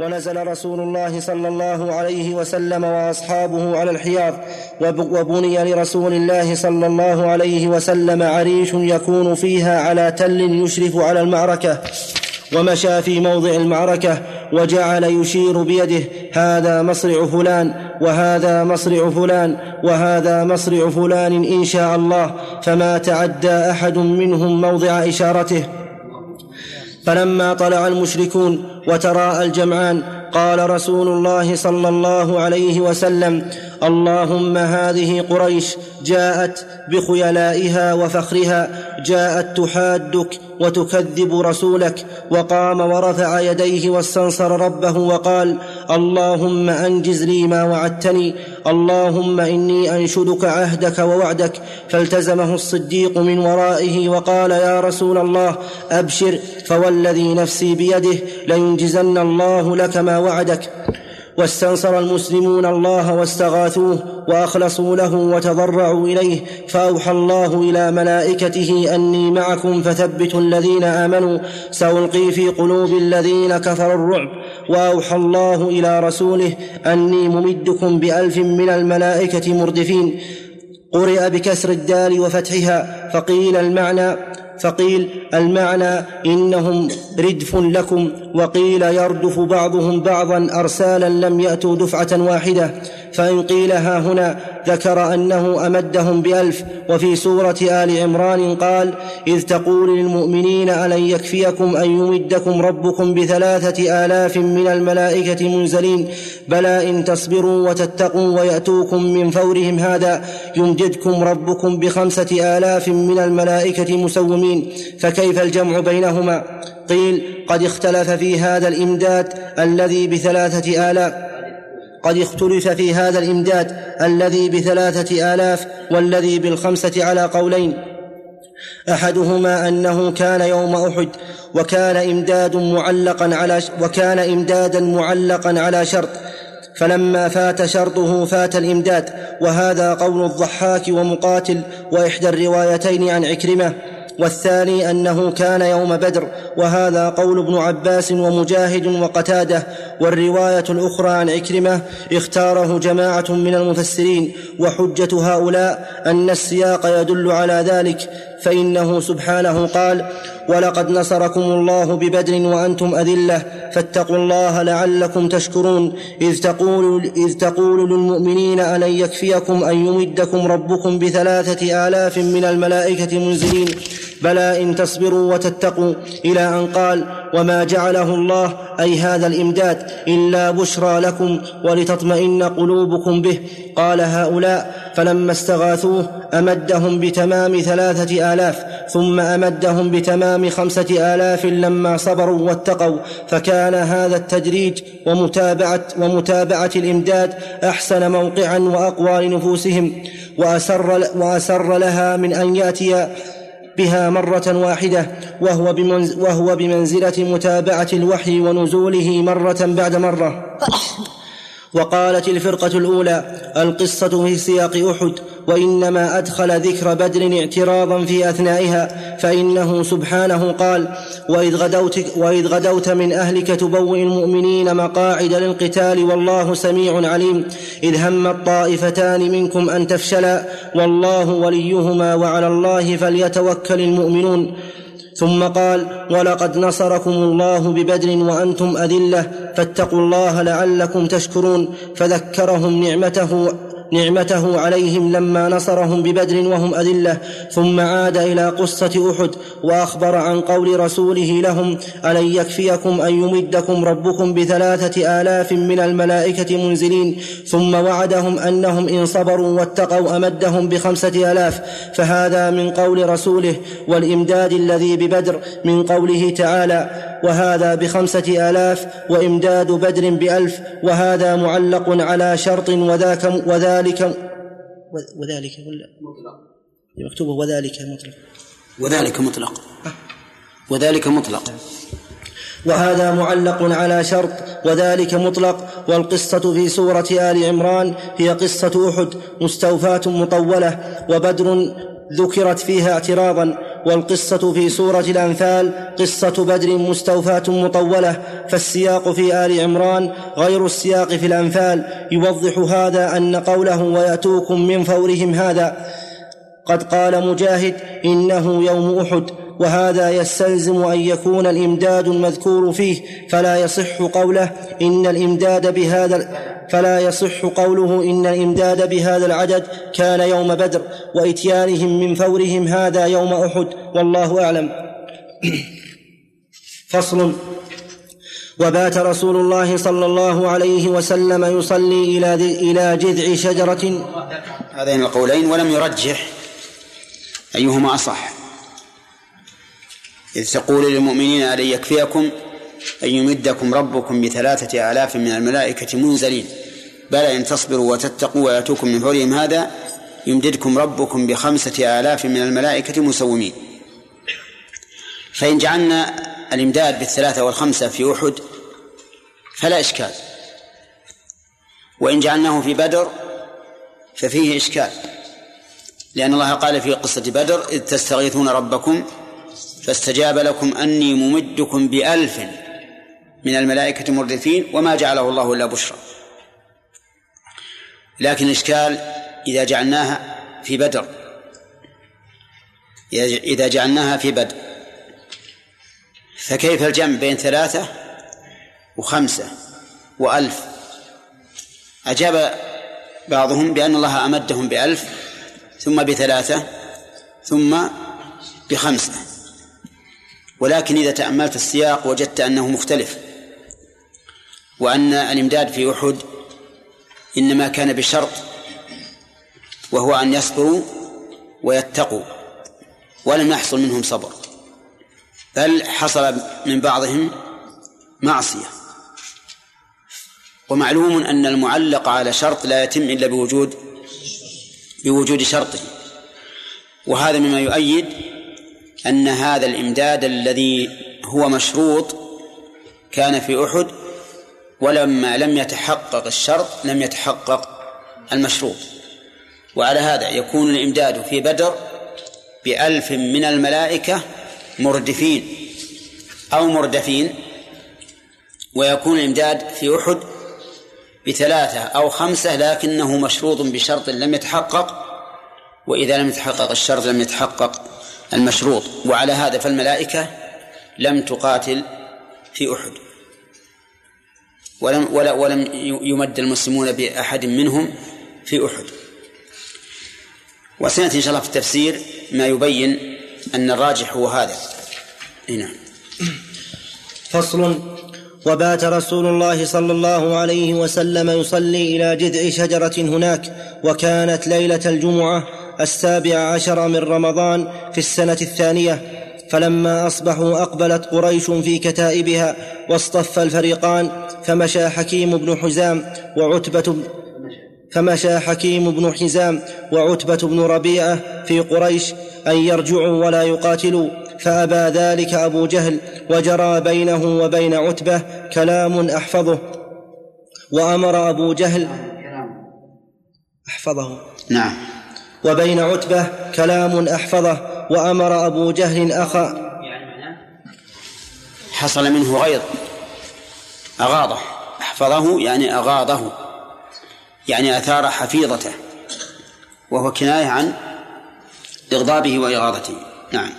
ونزل رسول الله صلى الله عليه وسلم وأصحابه على الحياض وبني لرسول الله صلى الله عليه وسلم عريش يكون فيها على تل يشرف على المعركة. ومشى في موضع المعركة وجعل يشير بيده هذا مصرع فلان وهذا مصرع فلان وهذا مصرع فلان إن شاء الله. فما تعدى أحد منهم موضع إشارته. فلما طلع المشركون وتراءى الجمعان قال رسول الله صلى الله عليه وسلم اللهم هذه قريش جاءت بخيلائها وفخرها جاءت تحادك وتكذب رسولك وقام ورفع يديه واستنصر ربه وقال اللهم أنجز لي ما وعدتني اللهم إني أنشدك عهدك ووعدك. فالتزمه الصديق من ورائه وقال يا رسول الله أبشر فوالذي نفسي بيده لينجزن الله لك ما وعدك. واستنصر المسلمون الله واستغاثوه وأخلصوا له وتضرعوا إليه فأوحى الله إلى ملائكته أني معكم فثبتوا الذين آمنوا سألقي في قلوب الذين كفروا الرعب وأوحى الله إلى رسوله أني ممدكم بألف من الملائكة مردفين قرئ بكسر الدال وفتحها فقيل المعنى فقيل المعنى إنهم ردف لكم وقيل يردف بعضهم بعضا أرسالا لم يأتوا دفعة واحدة فإن قيل ها هنا ذكر أنه أمدهم بألف وفي سورة آل عمران قال إذ تقول للمؤمنين ألن يكفيكم أن يمدكم ربكم بثلاثة آلاف من الملائكة منزلين بلى إن تصبروا وتتقوا ويأتوكم من فورهم هذا يمددكم ربكم بخمسة آلاف من الملائكة مسومين فكيف الجمع بينهما؟ قيل قد اختلف في هذا الإمداد الذي بثلاثة آلاف. قد اختلف في هذا الإمداد الذي بثلاثة آلاف والذي بالخمسة على قولين. أحدهما أنه كان يوم أحد وكان إمداد معلقا على وكان امدادا معلقا على شرط. فلما فات شرطه فات الإمداد وهذا قول الضحاك ومقاتل وإحدى الروايتين عن عكرمة. والثاني أنه كان يوم بدر وهذا قول ابن عباس ومجاهد وقتادة. والرواية الأخرى عن عكرمة اختاره جماعة من المفسرين وحجة هؤلاء أن السياق يدل على ذلك فإنه سبحانه قال ولقد نصركم الله ببدر وأنتم أذلة فاتقوا الله لعلكم تشكرون. إذ تقول, إذ تقول للمؤمنين ألن يكفيكم أن يمدكم ربكم بثلاثة آلاف من الملائكة منزلين؟ بلى إن تصبروا وتتقوا إلى أن قال وما جعله الله أي هذا الإمداد إلا بشرى لكم ولتطمئن قلوبكم به. قال هؤلاء فلما استغاثوه أمدهم بتمام ثلاثة آلاف ثم أمدهم بتمام خمسة آلاف لما صبروا واتقوا فكان هذا التدريج ومتابعة ومتابعة الإمداد أحسن موقعا وأقوى لنفوسهم. وأسر, وأسر لها من أن يأتي بها مرة واحدة وهو, وهو بمنزلة متابعة الوحي ونزوله مرة بعد مرة. وقالت الفرقة الأولى القصة في سياق أحد وإنما أدخل ذكر بدر اعتراضا في أثنائها فإنه سبحانه قال وإذ غدوت, وإذ غدوت من أهلك تبوئ المؤمنين مقاعد للقتال والله سميع عليم. إذ هم الطائفتان منكم أن تفشلا والله وليهما وعلى الله فليتوكل المؤمنون. ثم قال ولقد نصركم الله ببدر وأنتم أذلة فاتقوا الله لعلكم تشكرون. فذكرهم نعمته نعمته عليهم لما نصرهم ببدر وهم أذلة ثم عاد إلى قصة أحد وأخبر عن قول رسوله لهم ألن يكفيكم أن يمدكم ربكم بثلاثة آلاف من الملائكة منزلين ثم وعدهم أنهم إن صبروا واتقوا أمدهم بخمسة آلاف. فهذا من قول رسوله والإمداد الذي ببدر من قوله تعالى وهذا بخمسة آلاف وإمداد بدر بألف وهذا معلق على شرط وذاك وذلك وذلك ولا مكتوبه وذلك مطلق. وذلك مطلق. وذلك مطلق. وهذا معلق على شرط وذلك مطلق والقصة في سورة آل عمران هي قصة أحد مستوفاة مطولة وبدر ذكرت فيها اعتراضا والقصة في سورة الأنفال قصة بدر مستوفاة مطولة فالسياق في آل عمران غير السياق في الأنفال. يوضح هذا أن قوله ويأتوكم من فورهم هذا قد قال مجاهد إنه يوم أحد. وهذا يستلزم أن يكون الإمداد المذكور فيه فلا يصح قوله إن الإمداد بهذا فلا يصح قوله إن الإمداد بهذا العدد كان يوم بدر وإتيانهم من فورهم هذا يوم أحد والله أعلم. فصل وبات رسول الله صلى الله عليه وسلم يصلي إلى إلى جذع شجرة. هذين القولين ولم يرجح أيهما أصح. إذ تقول للمؤمنين ألن يكفيكم أن يمدكم ربكم بثلاثة آلاف من الملائكة منزلين. بلى إن تصبروا وتتقوا ويأتوكم من فورهم هذا يمددكم ربكم بخمسة آلاف من الملائكة مسومين. فإن جعلنا الإمداد بالثلاثة والخمسة في أحد فلا إشكال. وإن جعلناه في بدر ففيه إشكال. لأن الله قال في قصة بدر إذ تستغيثون ربكم فاستجاب لكم أني ممدكم بألف من الملائكة مردفين وما جعله الله إلا بشرى. لكن الإشكال إذا جعلناها في بدر. إذا جعلناها في بدر. فكيف الجمع بين ثلاثة وخمسة وألف؟ أجاب بعضهم بأن الله أمدهم بألف ثم بثلاثة ثم بخمسة. ولكن إذا تأملت السياق وجدت أنه مختلف وأن الإمداد في أحد إنما كان بشرط وهو أن يصبروا ويتقوا ولم يحصل منهم صبر بل حصل من بعضهم معصية. ومعلوم أن المعلق على شرط لا يتم إلا بوجود بوجود شرطه وهذا مما يؤيد أن هذا الإمداد الذي هو مشروط كان في أحد ولما لم يتحقق الشرط لم يتحقق المشروط. وعلى هذا يكون الإمداد في بدر بألف من الملائكة مردفين أو مردفين ويكون الإمداد في أحد بثلاثة أو خمسة لكنه مشروط بشرط لم يتحقق وإذا لم يتحقق الشرط لم يتحقق المشروط وعلى هذا فالملائكة لم تقاتل في أحد. ولم ولا ولم يمد المسلمون بأحد منهم في أحد. وسنأتي إن شاء الله في التفسير ما يبين أن الراجح هو هذا. نعم فصل. وبات رسول الله صلى الله عليه وسلم يصلي إلى جذع شجرة هناك وكانت ليلة الجمعة السابع عشر من رمضان في السنة الثانية فلما أصبحوا أقبلت قريش في كتائبها واصطف الفريقان فمشى حكيم بن حزام وعتبة فمشى حكيم بن حزام وعتبة بن ربيعة في قريش أن يرجعوا ولا يقاتلوا فأبى ذلك أبو جهل وجرى بينه وبين عتبة كلام أحفظه وأمر أبو جهل أحفظه. نعم. وبين عتبة كلام أحفظه وأمر أبو جهل أخا. حصل منه غيظ. أغاضه. أحفظه يعني أغاضه. يعني أثار حفيظته. وهو كناية عن إغضابه وإغاظته نعم.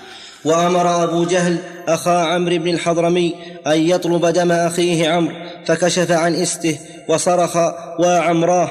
وأمر أبو جهل أخا عمرو بن الحضرمي أن يطلب دم أخيه عمرو فكشف عن إسته وصرخ وعمراه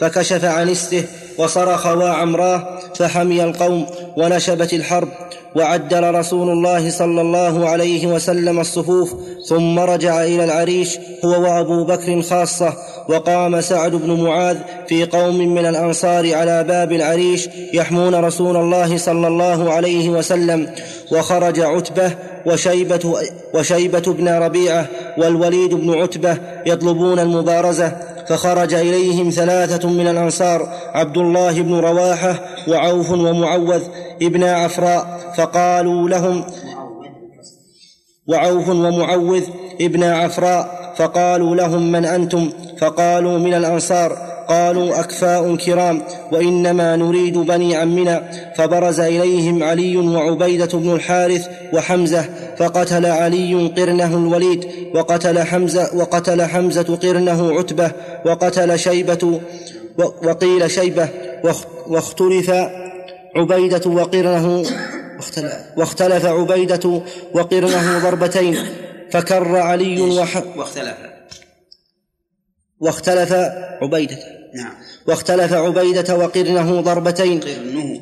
فكشف عن استه وصرخ وعمراه فحمي القوم ونشبت الحرب وعدل رسول الله صلى الله عليه وسلم الصفوف ثم رجع إلى العريش هو وأبو بكر خاصة وقام سعد بن معاذ في قوم من الأنصار على باب العريش يحمون رسول الله صلى الله عليه وسلم وخرج عتبة وشيبة, وشيبة بن ربيعة والوليد بن عتبة يطلبون المبارزة فخرج إليهم ثلاثة من الأنصار عبد الله بن رواحة وعوف ومعوذ ابن عفراء فقالوا لهم وعوف ومعوذ ابن عفراء فقالوا لهم من أنتم؟ فقالوا من الأنصار قالوا أكفاء كرام وإنما نريد بني عمنا. فبرز إليهم علي وعبيدة بن الحارث وحمزة فقتل علي قرنه الوليد وقتل حمزة وقتل حمزة قرنه عتبة وقتل شيبة وقيل شيبة واختلف عبيدة وقرنه واختلف عبيدة وقرنه ضربتين فكر علي واختلف. واختلف عبيدة. نعم. واختلف عبيدة وقرنه ضربتين. قرنه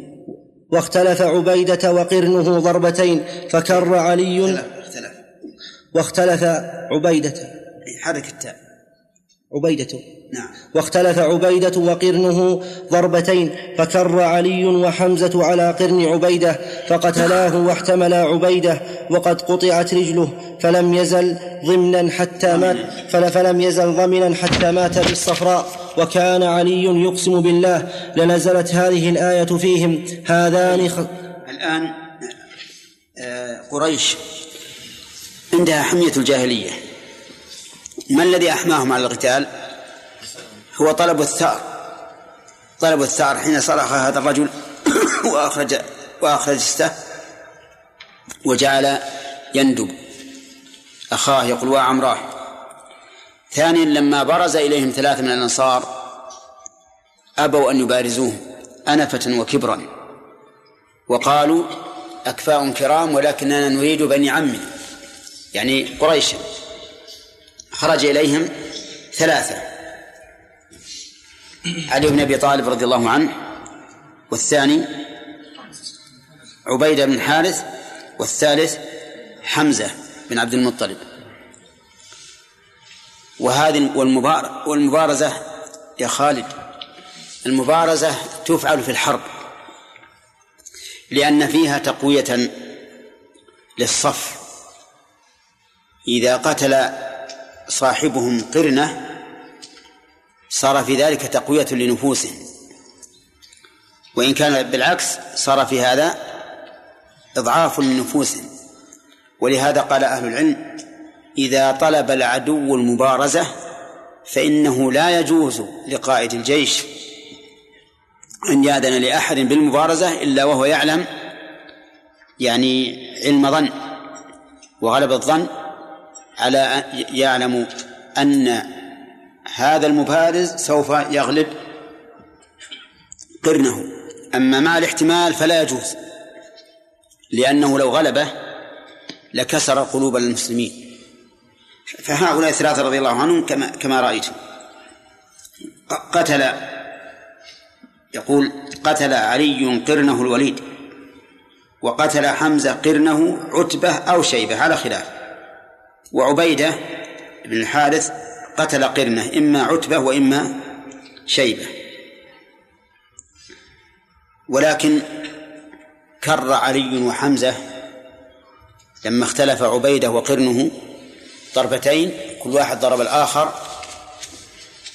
واختلف عبيدة وقرنه ضربتين فكر علي. اختلف واختلف عبيدة. حرك التاء عبيدة. نعم. واختلف عبيدة وقرنه ضربتين فكر علي وحمزة على قرن عبيدة فقتلاه واحتملا عبيدة وقد قطعت رجله فلم يزل ضمنا حتى مات فلم يزل ضمنا حتى مات بالصفراء. وكان علي يقسم بالله لنزلت هذه الآية فيهم هذان خ... الآن آه، قريش عندها حمية الجاهلية. ما الذي أحماهم على القتال؟ هو طلب الثار. طلب الثار حين صرخ هذا الرجل وأخرج وأخرج السه وجعل يندب. أخاه يقول وعمراه ثانيا لما برز إليهم ثلاثة من الأنصار أبوا أن يبارزوه أنفة وكبرا. وقالوا أكفاء كرام ولكننا نريد بني عمنا يعني قريشا خرج إليهم ثلاثة. علي بن أبي طالب رضي الله عنه والثاني عبيدة بن حارث والثالث حمزة بن عبد المطلب. وهذه والمبارزة يا خالد المبارزة تفعل في الحرب لأن فيها تقوية للصف. إذا قتل صاحبهم قرنة صار في ذلك تقوية لنفوسهم وإن كان بالعكس صار في هذا إضعاف لنفوسهم ولهذا قال أهل العلم إذا طلب العدو المبارزة فإنه لا يجوز لقائد الجيش أن يأذن لأحد بالمبارزة إلا وهو يعلم يعني علم ظن وغلب الظن على يعلم أن هذا المبارز سوف يغلب قرنه. أما مع الاحتمال فلا يجوز لأنه لو غلبه لكسر قلوب المسلمين. فهؤلاء الثلاثة رضي الله عنهم كما كما رأيتم. قتل يقول قتل علي قرنه الوليد وقتل حمزة قرنه عتبة أو شيبة على خلاف. وعبيدة بن الحارث قتل قرنة إما عتبة وإما شيبة. ولكن كر علي وحمزة لما اختلف عبيدة وقرنه ضربتين كل واحد ضرب الآخر.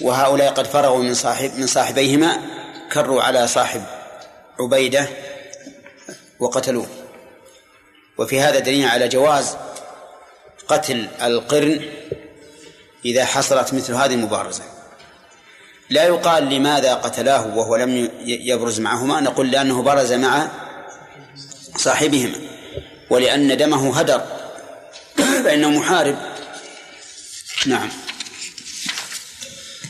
وهؤلاء قد فرغوا من صاحب من صاحبيهما كروا على صاحب عبيدة وقتلوه. وفي هذا دليل على جواز قتل القرن إذا حصلت مثل هذه المبارزة. لا يقال لماذا قتلاه وهو لم يبرز معهما. نقول لأنه برز مع صاحبهما ولأن دمه هدر فإنه محارب. نعم.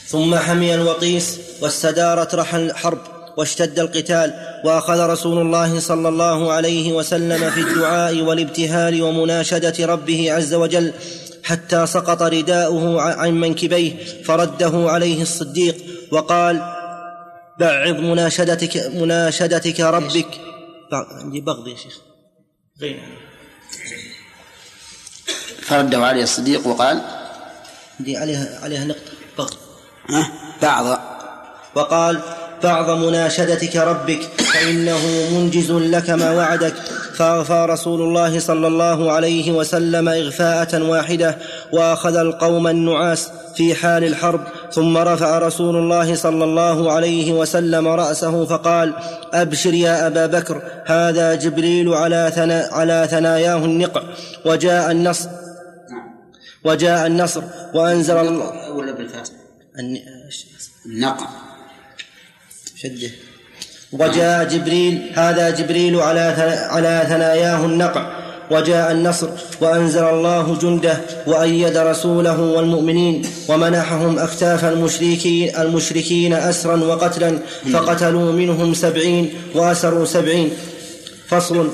ثم حمي الوقيس واستدارت رحى الحرب. واشتد القتال وأخذ رسول الله صلى الله عليه وسلم في الدعاء والابتهال ومناشدة ربه عز وجل حتى سقط رداؤه عن منكبيه فرده عليه الصديق وقال بعض مناشدتك مناشدتك ربك. عندي بغض يا شيخ. فرده عليه الصديق وقال عندي عليها عليها نقطة. بغض. بعض. وقال بعض مناشدتك ربك فإنه منجز لك ما وعدك. فأغفى رسول الله صلى الله عليه وسلم إغفاءة واحدة وأخذ القوم النعاس في حال الحرب. ثم رفع رسول الله صلى الله عليه وسلم رأسه فقال أبشر يا أبا بكر هذا جبريل على, ثنا على ثناياه النقع. وجاء النصر وجاء النصر وأنزل الله ولا بالفتح النقع. شده. وجاء جبريل هذا جبريل على على ثناياه النقع. وجاء النصر وأنزل الله جنده وأيد رسوله والمؤمنين ومنحهم اكتاف المشركين المشركين أسرا وقتلا فقتلوا منهم سبعين وأسروا سبعين. فصل.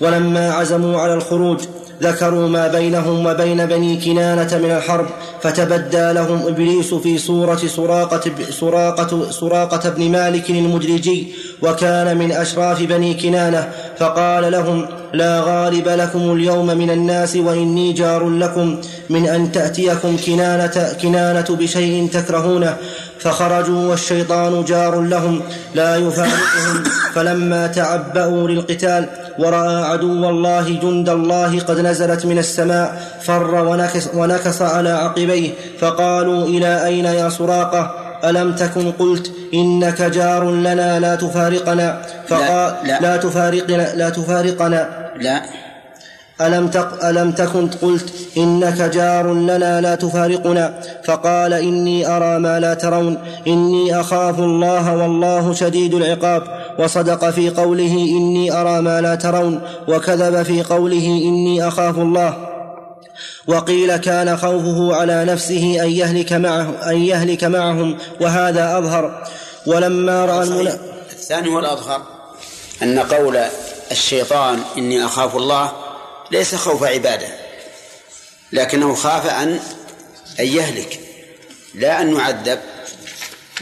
ولما عزموا على الخروج ذكروا ما بينهم وبين بني كنانة من الحرب فتبدى لهم إبليس في صورة سراقة, سراقة, سراقة بن مالك المدرجي وكان من أشراف بني كنانة فقال لهم لا غالب لكم اليوم من الناس وإني جار لكم من أن تأتيكم كنانة, كنانة بشيء تكرهونه فخرجوا والشيطان جار لهم لا يفارقهم. فلما تعبأوا للقتال ورأى عدو الله جند الله قد نزلت من السماء فر ونكس, ونكس على عقبيه فقالوا إلى أين يا سراقة؟ ألم تكن قلت إنك جار لنا لا تفارقنا؟ فقال لا, لا, لا تفارقنا لا تفارقنا. لا. ألم, تق ألم تكن قلت إنك جار لنا لا تفارقنا؟ فقال إني أرى ما لا ترون إني أخاف الله والله شديد العقاب وصدق في قوله إني أرى ما لا ترون وكذب في قوله إني أخاف الله. وقيل كان خوفه على نفسه أن يهلك معه أن يهلك معهم وهذا أظهر. ولما المنا... الثاني هو الأظهر أن قول الشيطان إني أخاف الله ليس خوف عبادة لكنه خاف أن أن يهلك لا أن يعذب.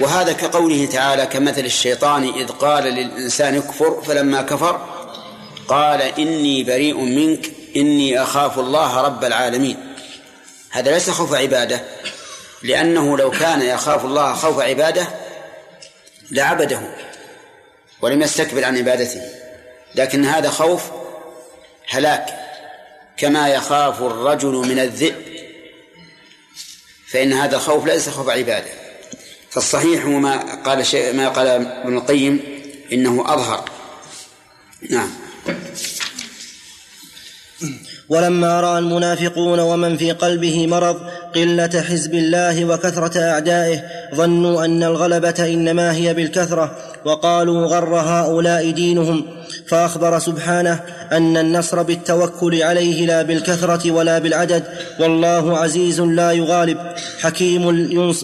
وهذا كقوله تعالى كمثل الشيطان إذ قال للإنسان اكفر فلما كفر قال إني بريء منك إني أخاف الله رب العالمين. هذا ليس خوف عبادة لأنه لو كان يخاف الله خوف عبادة لعبده ولم يستكبر عن عبادته. لكن هذا خوف هلاك كما يخاف الرجل من الذئب. فإن هذا الخوف ليس خوف عبادة. فالصحيح هو ما قال شيء ما قال ابن القيم إنه أظهر. نعم. ولما رأى المنافقون ومن في قلبه مرض قلة حزب الله وكثرة أعدائه ظنوا أن الغلبة إنما هي بالكثرة وقالوا غر هؤلاء دينهم فأخبر سبحانه أن النصر بالتوكل عليه لا بالكثرة ولا بالعدد والله عزيز لا يغالب حكيم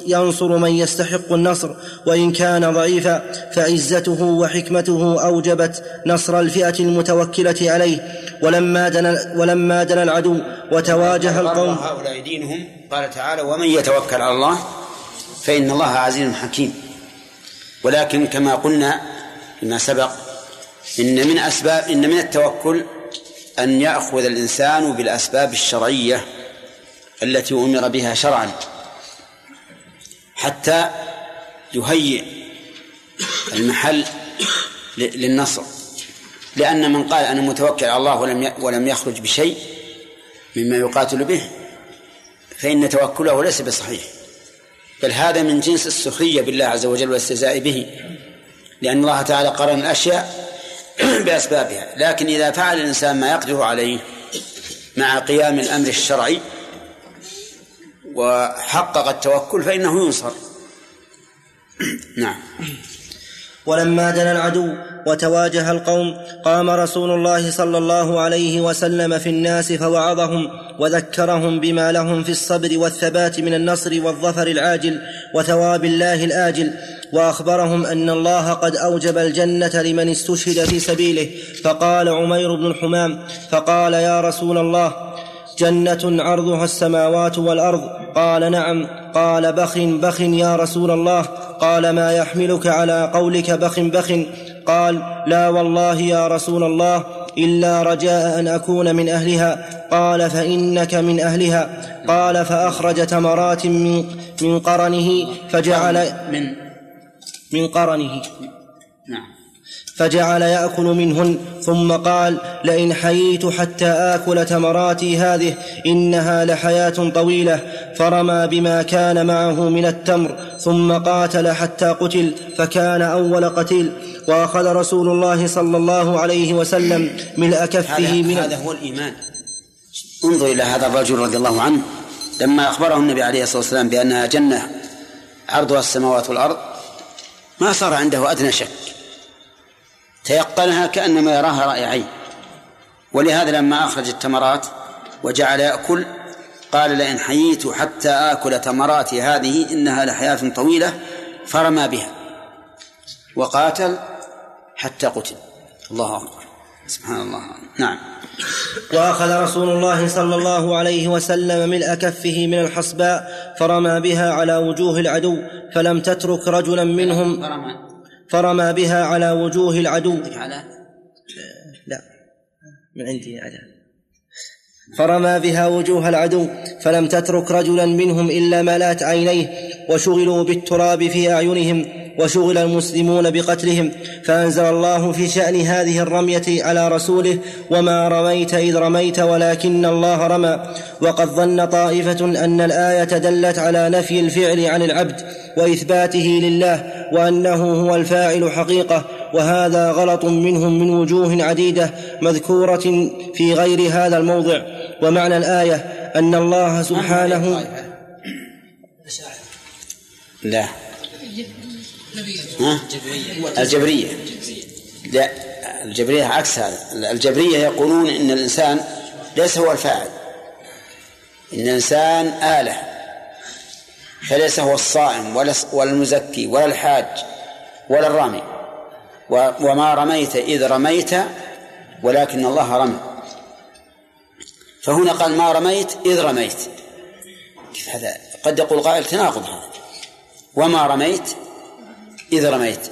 ينصر من يستحق النصر وإن كان ضعيفا فعزته وحكمته أوجبت نصر الفئة المتوكلة عليه. ولما دنا ولما دنا العدو وتواجه القوم هؤلاء دينهم قال تعالى ومن يتوكل على الله فإن الله عزيز حكيم. ولكن كما قلنا فيما سبق إن من أسباب إن من التوكل أن يأخذ الإنسان بالأسباب الشرعية التي أمر بها شرعا حتى يهيئ المحل للنصر. لأن من قال أنا متوكل على الله ولم ولم يخرج بشيء مما يقاتل به فإن توكله ليس بصحيح. بل هذا من جنس السخرية بالله عز وجل والاستهزاء به. لأن الله تعالى قرن الأشياء بأسبابها. لكن إذا فعل الإنسان ما يقدر عليه مع قيام الأمر الشرعي وحقق التوكل فإنه ينصر. نعم. ولما دنا العدو وتواجه القوم قام رسول الله صلى الله عليه وسلم في الناس فوعظهم وذكرهم بما لهم في الصبر والثبات من النصر والظفر العاجل وثواب الله الآجل وأخبرهم أن الله قد أوجب الجنة لمن استشهد في سبيله فقال عمير بن الحمام فقال يا رسول الله جنة عرضها السماوات والأرض. قال نعم. قال بخ بخ يا رسول الله. قال ما يحملك على قولك بخ بخ قال لا والله يا رسول الله إلا رجاء أن أكون من أهلها. قال فإنك من أهلها. قال فأخرج تمرات من من قرنه فجعل من من قرنه. نعم. فجعل يأكل منهن ثم قال لئن حييت حتى آكل تمراتي هذه إنها لحياة طويلة فرمى بما كان معه من التمر ثم قاتل حتى قتل فكان أول قتيل وأخذ رسول الله صلى الله عليه وسلم ملء كفه من هذا هو الإيمان. انظر إلى هذا الرجل رضي الله عنه لما أخبره النبي عليه الصلاة والسلام بأنها جنة عرضها السماوات والأرض ما صار عنده أدنى شك. تيقنها كأنما يراها رأي عين. ولهذا لما أخرج التمرات وجعل يأكل قال لئن حييت حتى آكل تمرات هذه إنها لحياة طويلة فرمى بها. وقاتل حتى قتل. الله أكبر. سبحان الله. نعم. وأخذ رسول الله صلى الله عليه وسلم ملء كفه من الحصباء فرمى بها على وجوه العدو فلم تترك رجلا منهم. فرمى. بها على وجوه العدو. لا من عندي عجل فرمى بها وجوه العدو فلم تترك رجلا منهم إلا ملات عينيه وشغلوا بالتراب في أعينهم وشغل المسلمون بقتلهم فأنزل الله في شأن هذه الرمية على رسوله وما رميت إذ رميت ولكن الله رمى وقد ظن طائفة أن الآية دلت على نفي الفعل عن العبد وإثباته لله وأنه هو الفاعل حقيقة وهذا غلط منهم من وجوه عديدة مذكورة في غير هذا الموضع. ومعنى الآية أن الله سبحانه لا. ها؟ الجبرية. لا الجبرية عكس هذا. الجبرية يقولون إن الإنسان ليس هو الفاعل. إن الإنسان آلة. فليس هو الصائم ولا ولا المزكي ولا الحاج ولا الرامي. وما رميت إذ رميت ولكن الله رمى. فهنا قال ما رميت إذ رميت. كيف هذا؟ قد يقول قائل تناقض هذا. وما رميت إذ رميت.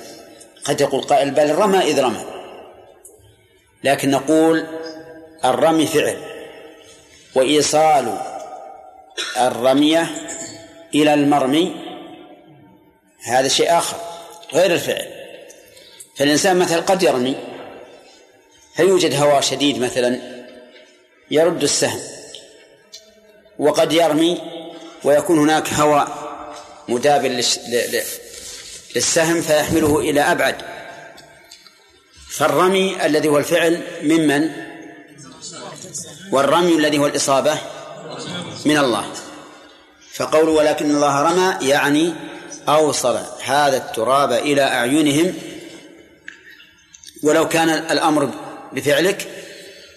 قد يقول قائل بل رمى إذ رمى. لكن نقول الرمي فعل. وإيصال الرمية إلى المرمي هذا شيء آخر غير الفعل. فالإنسان مثلا قد يرمي فيوجد هواء شديد مثلا؟ يرد السهم وقد يرمي ويكون هناك هواء مدابل للسهم فيحمله إلى أبعد. فالرمي الذي هو الفعل ممن والرمي الذي هو الإصابة من الله. فقول ولكن الله رمى يعني أوصل هذا التراب إلى أعينهم ولو كان الأمر بفعلك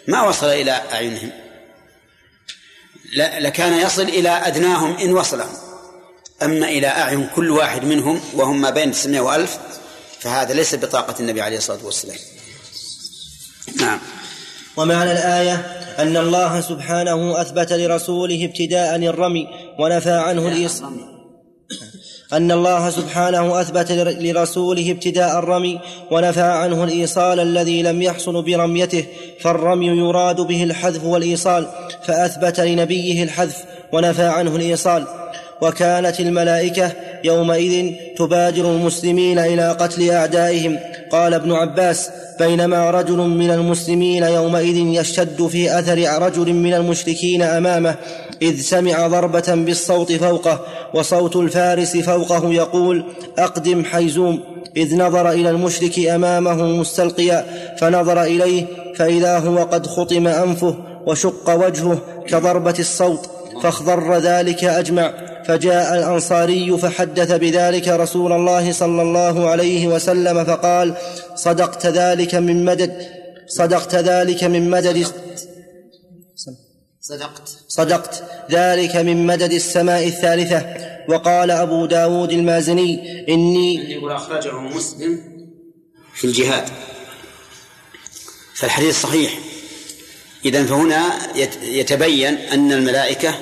ما وصل إلى أعينهم. لكان يصل إلى أدناهم إن وصلهم. أما إلى أعين كل واحد منهم وهم ما بين 900 وألف فهذا ليس بطاقة النبي عليه الصلاة والسلام. نعم. ومعنى الآية أن الله سبحانه أثبت لرسوله ابتداء الرمي ونفى عنه الإيصال. أن الله سبحانه أثبت لرسوله ابتداء الرمي ونفى عنه الإيصال الذي لم يحصل برميته فالرمي يراد به الحذف والإيصال فأثبت لنبيه الحذف ونفى عنه الإيصال. وكانت الملائكة يومئذ تبادر المسلمين إلى قتل أعدائهم. قال ابن عباس بينما رجل من المسلمين يومئذ يشتد في أثر رجل من المشركين أمامه إذ سمع ضربة بالصوت فوقه وصوت الفارس فوقه يقول أقدم حيزوم. إذ نظر إلى المشرك أمامه مستلقيا فنظر إليه فإذا هو قد خطم أنفه وشق وجهه كضربة الصوت فاخضر ذلك أجمع. فجاء الأنصاري فحدث بذلك رسول الله صلى الله عليه وسلم فقال صدقت ذلك من مدد صدقت ذلك من مدد صدقت. صدقت. ذلك من مدد السماء الثالثة. وقال أبو داود المازني إني يقول أخرجه مسلم في الجهاد. فالحديث صحيح. إذا فهنا يتبين أن الملائكة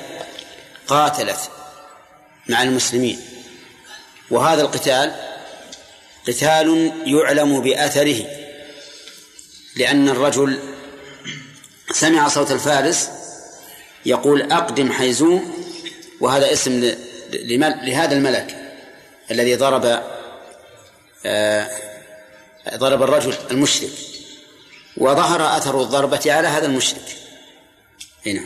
قاتلت مع المسلمين. وهذا القتال قتال يعلم بأثره لأن الرجل سمع صوت الفارس يقول أقدم حيزوم وهذا اسم لهذا الملك الذي ضرب آه، ضرب الرجل المشرك وظهر أثر الضربة على هذا المشرك. هنا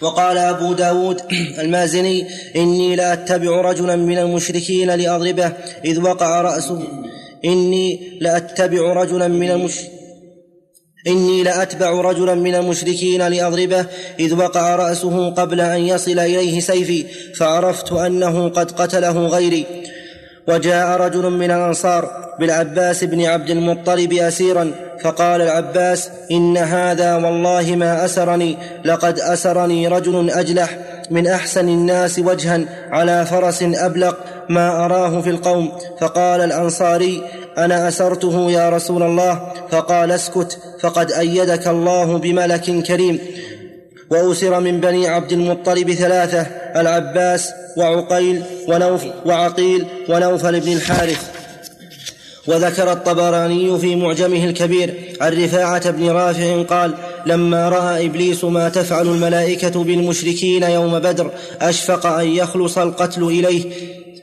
وقال أبو داود المازني إني لأتبع رجلا من المشركين لأضربه إذ وقع رأسه. إني لأتبع رجلا من المش إني لأتبع رجلا من المشركين لأضربه إذ وقع رأسه قبل أن يصل إليه سيفي فعرفت أنه قد قتله غيري. وجاء رجل من الأنصار بالعباس بن عبد المطلب اسيرا فقال العباس إن هذا والله ما أسرني لقد أسرني رجل أجلح من أحسن الناس وجها على فرس ابلق ما أراه في القوم. فقال الأنصاري أنا أسرته يا رسول الله فقال اسكت فقد أيدك الله بملك كريم. وأسر من بني عبد المطلب ثلاثة العباس وعقيل ونوف وعقيل ونوفل بن الحارث. وذكر الطبراني في معجمه الكبير عن رفاعة بن رافع قال لما رأى إبليس ما تفعل الملائكة بالمشركين يوم بدر أشفق أن يخلص القتل إليه.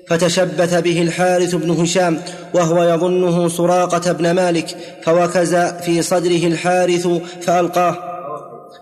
فتشبث به الحارث بن هشام وهو يظنه سراقة بن مالك فوكز في صدره الحارث فألقاه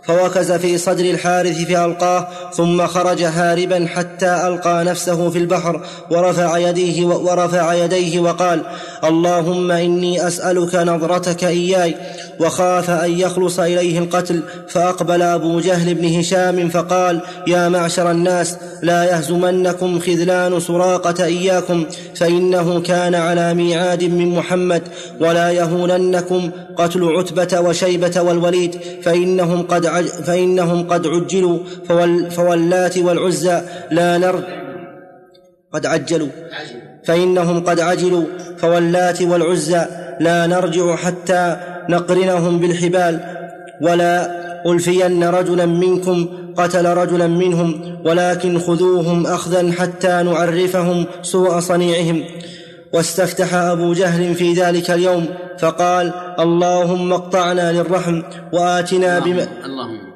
فوكز في صدر الحارث فألقاه ثم خرج هاربا حتى ألقى نفسه في البحر ورفع يديه ورفع يديه وقال اللهم إني أسألك نظرتك إياي وخاف أن يخلص إليه القتل فأقبل أبو جهل بن هشام فقال يا معشر الناس لا يهزمنكم خذلان سراقة إياكم فإنه كان على ميعاد من محمد ولا يهوننكم قتل عتبة وشيبة والوليد فإنهم قد عج فإنهم قد عجلوا فول فولات والعزى لا نر قد عجلوا فإنهم قد عجلوا فولات والعزى لا نرجع حتى نقرنهم بالحبال. ولا ألفين رجلا منكم قتل رجلا منهم ولكن خذوهم أخذا حتى نعرفهم سوء صنيعهم. واستفتح أبو جهل في ذلك اليوم فقال اللهم اقطعنا للرحم وآتنا بما اللهم.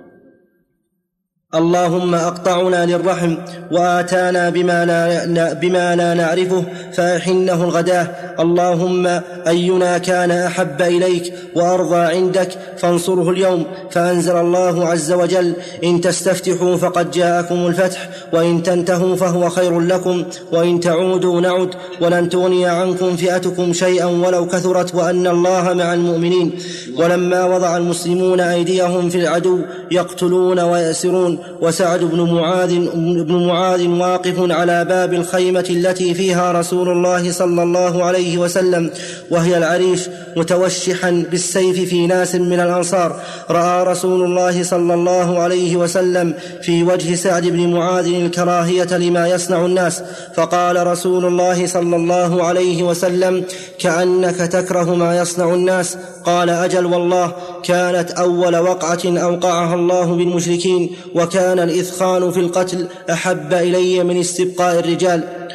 اللهم أقطعنا للرحم وآتانا بما لا, بما لا نعرفه فاحنه الغداة. اللهم أينا كان أحب إليك وأرضى عندك فانصره اليوم. فأنزل الله عز وجل إن تستفتحوا فقد جاءكم الفتح وإن تنتهوا فهو خير لكم وإن تعودوا نعد ولن تغني عنكم فئتكم شيئا ولو كثرت وأن الله مع المؤمنين. ولما وضع المسلمون أيديهم في العدو يقتلون ويأسرون. وسعد بن معاذ بن معاذ واقف على باب الخيمة التي فيها رسول الله صلى الله عليه وسلم وهي العريش متوشحا بالسيف في ناس من الأنصار. رأى رسول الله صلى الله عليه وسلم في وجه سعد بن معاذ الكراهية لما يصنع الناس. فقال رسول الله صلى الله عليه وسلم كأنك تكره ما يصنع الناس. قال أجل والله كانت أول وقعة أوقعها الله بالمشركين وكان الإثخان في القتل أحب إلي من استبقاء الرجال.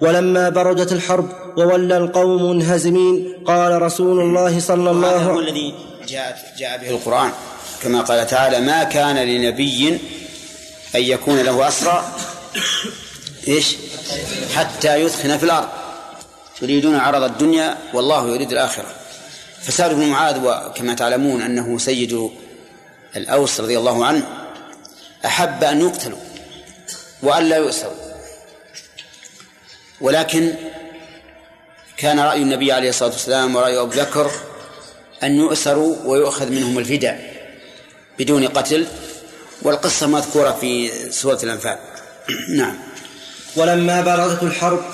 ولما بردت الحرب وولى القوم منهزمين قال رسول الله صلى الله عليه وسلم الذي جاء جاء به القرآن. كما قال تعالى ما كان لنبي أن يكون له أسرى إيش؟ حتى يثخن في الأرض. يريدون عرض الدنيا والله يريد الآخرة. فسعد بن معاذ وكما تعلمون أنه سيد الأوس رضي الله عنه أحب أن يقتلوا وأن لا يؤسروا. ولكن كان رأي النبي عليه الصلاة والسلام ورأي أبو بكر أن يؤسروا ويؤخذ منهم الفداء بدون قتل والقصة مذكورة في سورة الأنفال. نعم. ولما بردت الحرب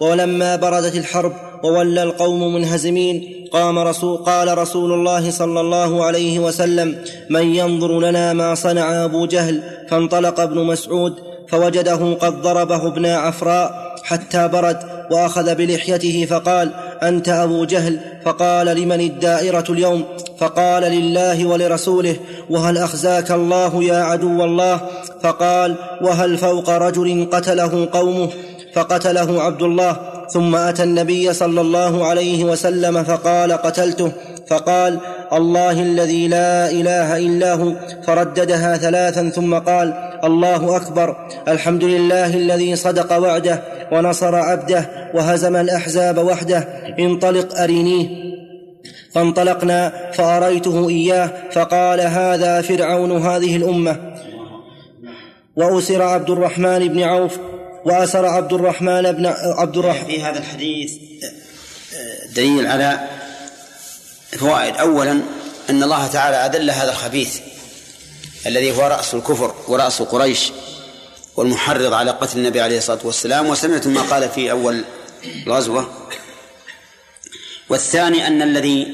ولما بردت الحرب وولى القوم منهزمين قام رسول قال رسول الله صلى الله عليه وسلم من ينظر لنا ما صنع أبو جهل. فانطلق ابن مسعود فوجده قد ضربه ابن عفراء حتى برد وأخذ بلحيته فقال أنت أبو جهل. فقال لمن الدائرة اليوم؟ فقال لله ولرسوله. وهل أخزاك الله يا عدو الله؟ فقال وهل فوق رجل قتله قومه؟ فقتله عبد الله. ثم أتى النبي صلى الله عليه وسلم فقال قتلته فقال الله الذي لا إله إلا هو. فرددها ثلاثا ثم قال الله أكبر الحمد لله الذي صدق وعده ونصر عبده وهزم الأحزاب وحده انطلق ارينيه فانطلقنا فأريته إياه فقال هذا فرعون هذه الأمة. وأسر عبد الرحمن بن عوف وأسر عبد الرحمن بن عبد الرحمن في هذا الحديث دليل على فوائد. أولا أن الله تعالى أذل هذا الخبيث الذي هو رأس الكفر ورأس قريش والمحرض على قتل النبي عليه الصلاة والسلام. وسمعتم ما قال في أول الغزوة. والثاني أن الذي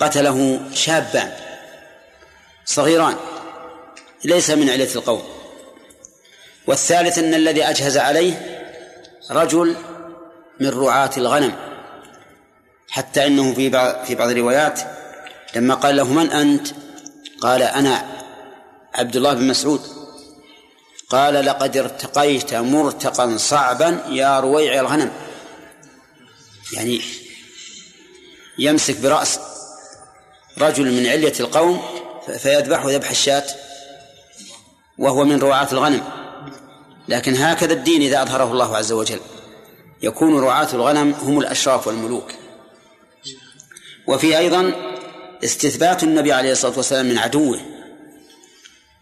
قتله شابان صغيران ليس من علة القوم. والثالث أن الذي أجهز عليه رجل من رعاة الغنم. حتى إنه في بعض في بعض الروايات لما قال له من أنت؟ قال أنا عبد الله بن مسعود. قال لقد ارتقيت مرتقا صعبا يا رويع الغنم. يعني يمسك برأس رجل من علية القوم فيذبحه ذبح الشاة وهو من رعاة الغنم. لكن هكذا الدين إذا أظهره الله عز وجل. يكون رعاة الغنم هم الأشراف والملوك. وفي أيضا استثبات النبي عليه الصلاة والسلام من عدوه.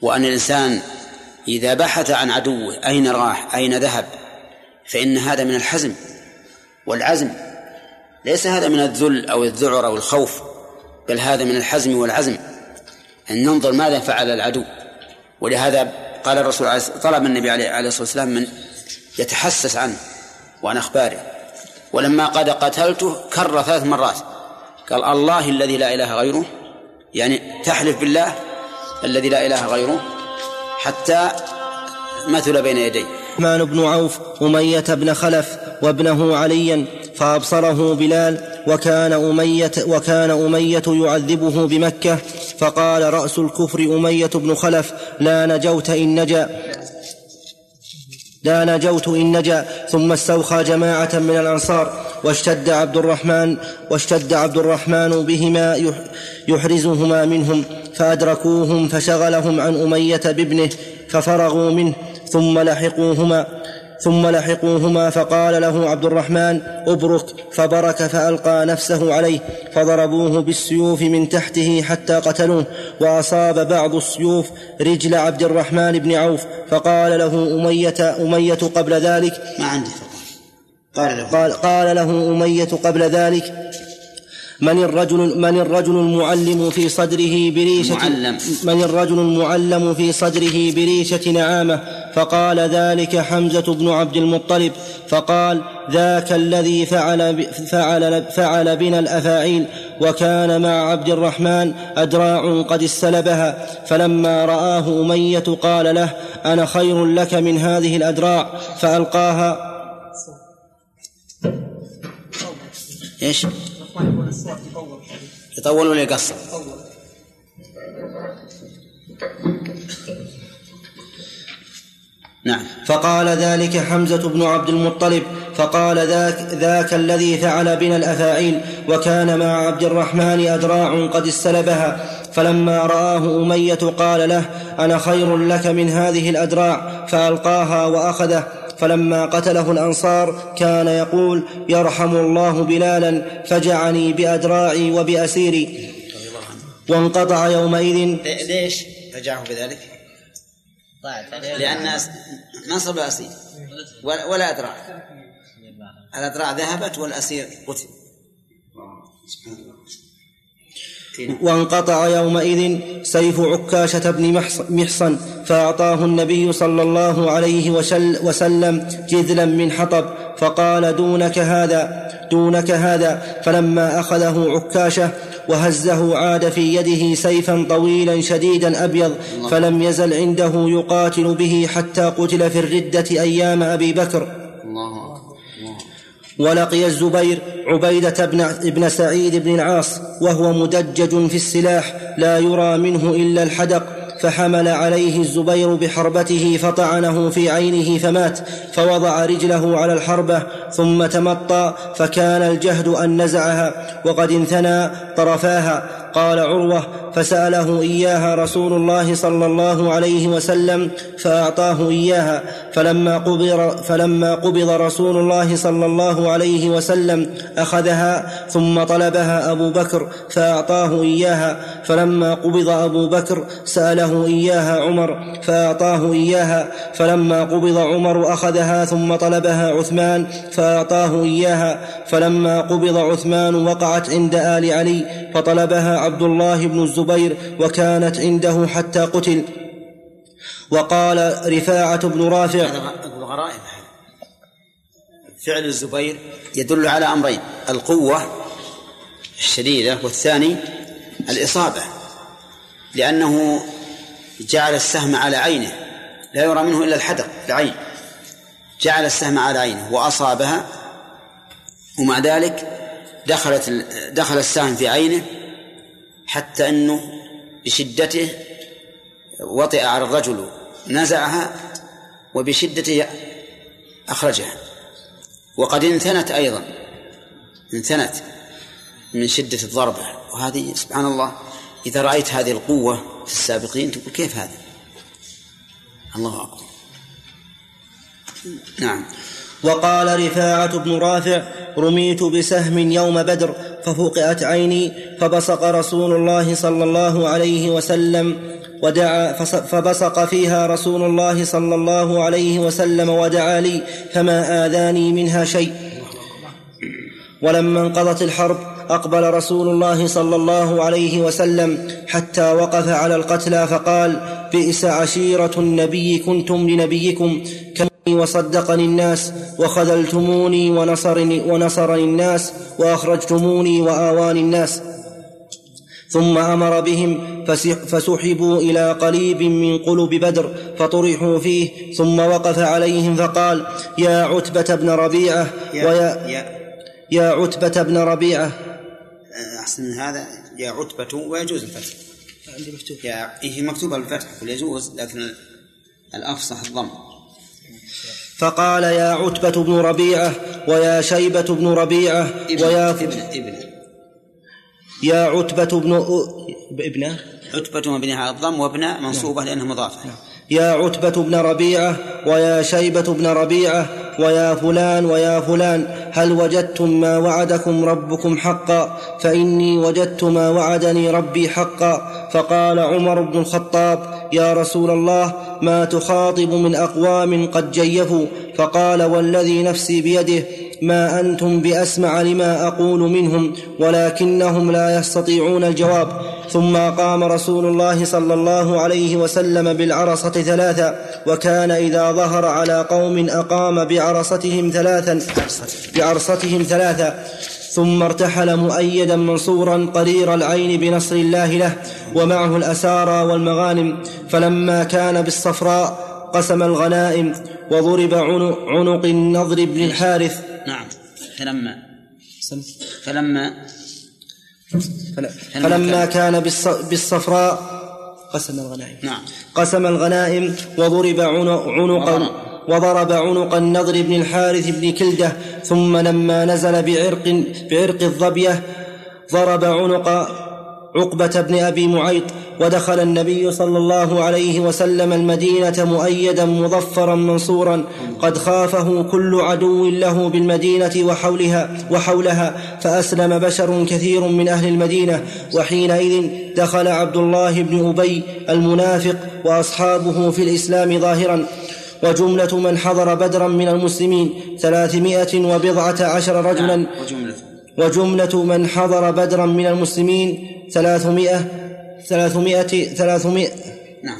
وأن الإنسان إذا بحث عن عدوه أين راح؟ أين ذهب؟ فإن هذا من الحزم والعزم. ليس هذا من الذل أو الذعر أو الخوف بل هذا من الحزم والعزم. أن ننظر ماذا فعل العدو. ولهذا قال الرسول طلب النبي عليه الصلاة والسلام من يتحسس عنه وعن أخباره. ولما قد قتلته كر ثلاث مرات. قال الله الذي لا إله غيره يعني تحلف بالله الذي لا إله غيره حتى مثل بين يديه. الرحمن بن عوف أمية بن خلف وابنه عليا فأبصره بلال وكان أمية وكان أمية يعذبه بمكة فقال رأس الكفر أمية بن خلف لا نجوت إن نجأ. لا نجوت إن نجأ. ثم استوخى جماعة من الأنصار واشتد عبد الرحمن واشتد عبد الرحمن بهما يحرزهما منهم فأدركوهم فشغلهم عن أمية بابنه ففرغوا منه ثم لحقوهما ثم لحقوهما فقال له عبد الرحمن ابرك. فبرك فألقى نفسه عليه فضربوه بالسيوف من تحته حتى قتلوه وأصاب بعض السيوف رجل عبد الرحمن بن عوف فقال له أمية أمية قبل ذلك. ما عندي قال له. قال, قال له أمية قبل ذلك من الرجل من الرجل المعلم في صدره بريشة معلم من الرجل المعلم في صدره بريشة نعامة فقال ذلك حمزة بن عبد المطلب فقال ذاك الذي فعل فعل فعل بنا الأفاعيل وكان مع عبد الرحمن أدراع قد استلبها فلما رآه أمية قال له أنا خير لك من هذه الأدراع فألقاها إيش؟ يطول ولا يقصر؟ نعم فقال ذلك حمزة بن عبد المطلب فقال ذاك, ذاك الذي فعل بنا الأفاعيل وكان مع عبد الرحمن أدراع قد استلبها فلما رآه أمية قال له أنا خير لك من هذه الأدراع فألقاها وأخذه فلما قتله الأنصار كان يقول يرحم الله بلالا فجعني بأدراعي وبأسيري. وانقطع يومئذ. ليش فجعه بذلك؟ لأن نصب أسير ولا أدراع. الأدراع ذهبت والأسير قتل. سبحان الله. وانقطع يومئذ سيف عكاشة بن محصن فأعطاه النبي صلى الله عليه وسلم جذلا من حطب فقال دونك هذا دونك هذا. فلما أخذه عكاشة وهزه عاد في يده سيفا طويلا شديدا أبيض فلم يزل عنده يقاتل به حتى قتل في الردة أيام أبي بكر. الله ولقي الزبير عبيدة بن, سعيد بن العاص وهو مدجج في السلاح لا يرى منه إلا الحدق فحمل عليه الزبير بحربته فطعنه في عينه فمات فوضع رجله على الحربة ثم تمطى فكان الجهد أن نزعها وقد انثنى طرفاها. قال عروة فسأله إياها رسول الله صلى الله عليه وسلم فأعطاه إياها فلما قبض فلما قبض رسول الله صلى الله عليه وسلم أخذها ثم طلبها أبو بكر فأعطاه إياها فلما قبض أبو بكر سأله إياها عمر فأعطاه إياها فلما قبض عمر أخذها ثم طلبها عثمان فأعطاه إياها فلما قبض عثمان وقعت عند آل علي فطلبها عبد الله بن الزبير وكانت عنده حتى قتل. وقال رفاعة بن رافع غرائب. فعل الزبير يدل على أمرين القوة الشديدة والثاني الإصابة لأنه جعل السهم على عينه لا يرى منه إلا الحدق العين. جعل السهم على عينه وأصابها ومع ذلك دخلت دخل السهم في عينه حتى أنه بشدته وطئ على الرجل نزعها وبشدته أخرجها. وقد انثنت أيضا انثنت من شدة الضربة. وهذه سبحان الله إذا رأيت هذه القوة في السابقين تقول كيف هذا؟ الله أكبر. نعم. وقال رفاعة بن رافع رميت بسهم يوم بدر ففقئت عيني فبصق رسول الله صلى الله عليه وسلم ودعا فبصق فيها رسول الله صلى الله عليه وسلم ودعا لي فما آذاني منها شيء. ولما انقضت الحرب أقبل رسول الله صلى الله عليه وسلم حتى وقف على القتلى فقال بئس عشيرة النبي كنتم لنبيكم. وصدقني الناس وخذلتموني ونصرني, ونصرني الناس وأخرجتموني وآواني الناس. ثم أمر بهم فسحبوا إلى قليب من قلب بدر فطرحوا فيه ثم وقف عليهم فقال يا عتبة بن ربيعة ويا يا, يا عتبة بن ربيعة. أحسن من هذا. يا عتبة ويجوز الفتح. عندي مكتوب. يا هي مكتوبة بالفتح يجوز لكن الأفصح الضم. فقال يا عتبة بن ربيعة ويا شيبة بن ربيعة ابن ويا ابن ابن. يا عتبة بن ابنه عتبة مبنيها على الضم وابنه منصوبة لأنه مضافة. نعم. يا عتبة بن ربيعة ويا شيبة بن ربيعة ويا فلان ويا فلان هل وجدتم ما وعدكم ربكم حقا؟ فإني وجدت ما وعدني ربي حقا. فقال عمر بن الخطاب يا رسول الله ما تخاطب من أقوام قد جيفوا فقال والذي نفسي بيده ما أنتم بأسمع لما أقول منهم ولكنهم لا يستطيعون الجواب. ثم قام رسول الله صلى الله عليه وسلم بالعرصة ثلاثا وكان إذا ظهر على قوم أقام بعرصتهم ثلاثا بعرصتهم ثلاثا ثم ارتحل مؤيدا منصورا قرير العين بنصر الله له ومعه الأسارى والمغانم فلما كان بالصفراء قسم الغنائم وضرب عنق النضر بن الحارث. نعم. فلما فلما فلما كان بالصفراء قسم الغنائم. نعم. قسم الغنائم وضرب عنق وضرب عنق النضر بن الحارث بن كلدة ثم لما نزل بعرق بعرق الظبية ضرب عنق عقبة بن أبي معيط ودخل النبي صلى الله عليه وسلم المدينة مؤيدا مظفرا منصورا قد خافه كل عدو له بالمدينة وحولها وحولها فأسلم بشر كثير من أهل المدينة وحينئذ دخل عبد الله بن أبي المنافق وأصحابه في الإسلام ظاهرا. وجملة من حضر بدرا من المسلمين ثلاثمائة وبضعة عشر رجلا. نعم، وجملة. من حضر بدرا من المسلمين ثلاثمائة ثلاثمائة ثلاثمائة. نعم.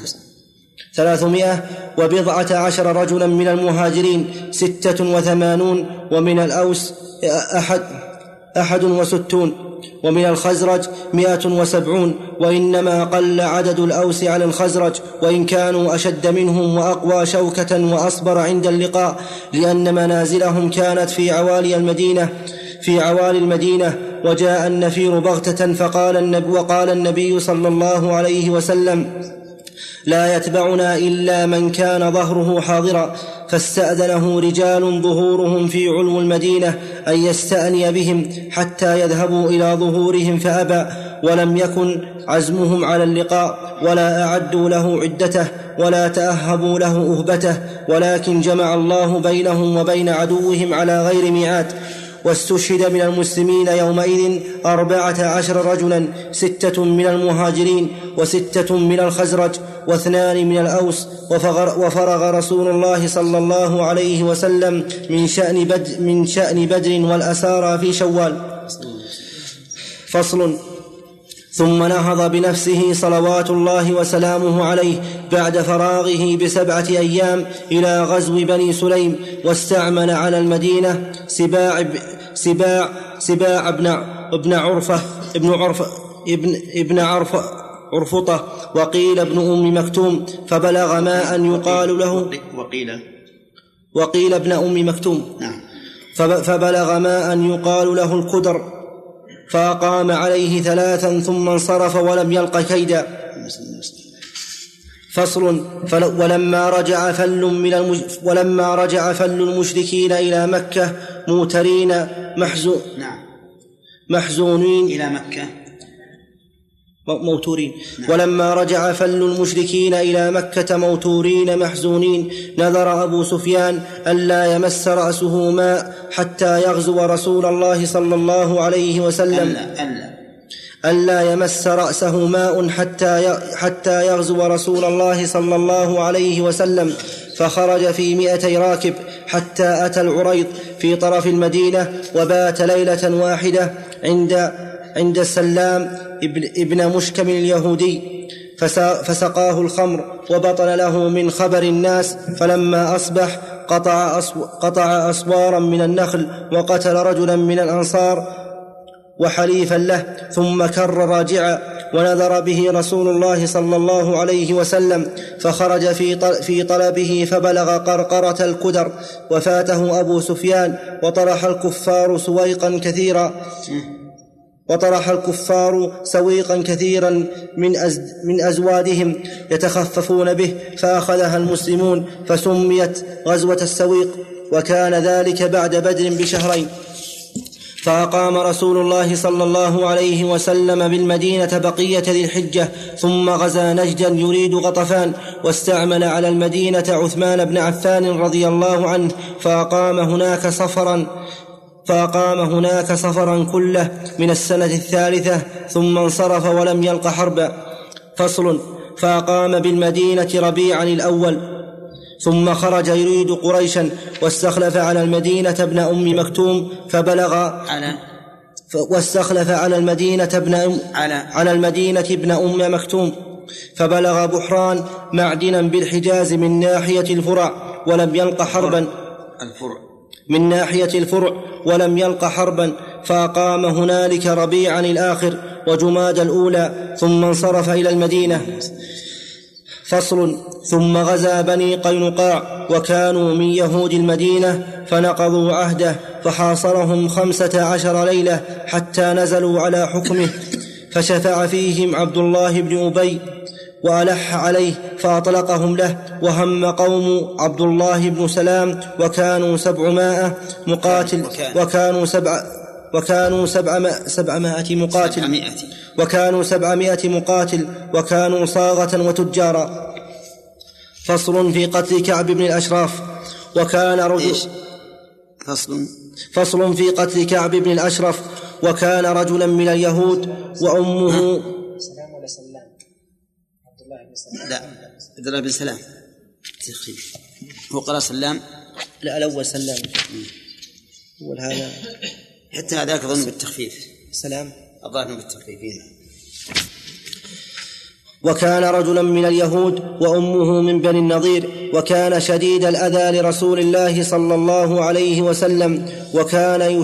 ثلاثمائة وبضعة عشر رجلا من المهاجرين ستة وثمانون ومن الأوس أحد أحد وستون. ومن الخزرج مائة وسبعون وإنما قل عدد الأوس على الخزرج وإن كانوا أشد منهم وأقوى شوكة وأصبر عند اللقاء لأن منازلهم كانت في عوالي المدينة في عوالي المدينة وجاء النفير بغتة فقال النبي وقال النبي صلى الله عليه وسلم لا يتبعنا إلا من كان ظهره حاضرا. فاستأذنه رجال ظهورهم في علو المدينة أن يستأني بهم حتى يذهبوا إلى ظهورهم فأبى ولم يكن عزمهم على اللقاء ولا أعدوا له عدته ولا تأهبوا له أهبته ولكن جمع الله بينهم وبين عدوهم على غير ميعاد. واستشهد من المسلمين يومئذ أربعة عشر رجلا ستة من المهاجرين وستة من الخزرج. واثنان من الأوس وفرغ رسول الله صلى الله عليه وسلم من شأن بدر, من شأن بدر والأسارى في شوال. فصل. ثم نهض بنفسه صلوات الله وسلامه عليه بعد فراغه بسبعة أيام إلى غزو بني سليم واستعمل على المدينة سباع سباع سباع ابن ابن عرفة ابن عرفة ابن ابن عرفة عرفطه وقيل ابن أم مكتوم فبلغ ما أن يقال له. وقيل. وقيل ابن أم مكتوم. نعم. فبلغ ما أن يقال له القدر فأقام عليه ثلاثا ثم انصرف ولم يلق كيدا. فصل. ولما رجع فل من المج... ولما رجع فل المشركين إلى مكة موترين محزو... نعم. محزونين. إلى مكة. موتورين. نعم. ولما رجع فل المشركين إلى مكة موتورين محزونين. نذر أبو سفيان ألا يمس رأسه ماء حتى يغزو رسول الله صلى الله عليه وسلم. ألا ألا. ألا يمس رأسه ماء حتى حتى يغزو رسول الله صلى الله عليه وسلم. فخرج في مئتي راكب حتى أتى العريض في طرف المدينة وبات ليلة واحدة عند عند السلام ابن, مشكم اليهودي فسقاه الخمر وبطن له من خبر الناس فلما أصبح قطع, قطع أسوارا من النخل وقتل رجلا من الأنصار وحليفا له ثم كر راجعا ونذر به رسول الله صلى الله عليه وسلم فخرج في في طلبه فبلغ قرقرة الكدر وفاته أبو سفيان وطرح الكفار سويقا كثيرا. وطرح الكفار سويقا كثيرا من, أز من أزوادهم يتخففون به فأخذها المسلمون فسميت غزوة السويق وكان ذلك بعد بدر بشهرين. فأقام رسول الله صلى الله عليه وسلم بالمدينة بقية ذي الحجة ثم غزا نجدا يريد غطفان واستعمل على المدينة عثمان بن عفان رضي الله عنه فأقام هناك صفرا فأقام هناك صفرا كله من السنة الثالثة ثم انصرف ولم يلق حربا فصل فأقام بالمدينة ربيعا الأول ثم خرج يريد قريشا واستخلف على المدينة ابن أم مكتوم فبلغ على واستخلف على المدينة ابن أم على على المدينة ابن أم مكتوم فبلغ بحران معدنا بالحجاز من ناحية الفرع ولم يلق حربا. الفرع. من ناحية الفرع ولم يلق حربا فأقام هنالك ربيعا الآخر وجماد الأولى ثم انصرف إلى المدينة. فصل. ثم غزا بني قينقاع وكانوا من يهود المدينة فنقضوا عهده فحاصرهم خمسة عشر ليلة حتى نزلوا على حكمه. فشفع فيهم عبد الله بن أبي وألح عليه فأطلقهم له وهم قوم عبد الله بن سلام وكانوا سبعمائة مقاتل وكانوا سبع وكانوا سبعمائة, سبعمائة مقاتل. وكانوا سبعمائة مقاتل وكانوا صاغة وتجارا فصل في قتل كعب بن الأشراف. وكان رجل فصل. فصل في قتل كعب بن الأشرف. وكان رجلا من اليهود وأمه لا عبد الله بن سلام. هو قرأ سلام. لا الأول سلام. أول هذا. حتى هذاك أظن بالتخفيف. سلام. الظاهر بالتخفيف وكان رجلا من اليهود وأمه من بني النضير وكان شديد الأذى لرسول الله صلى الله عليه وسلم وكان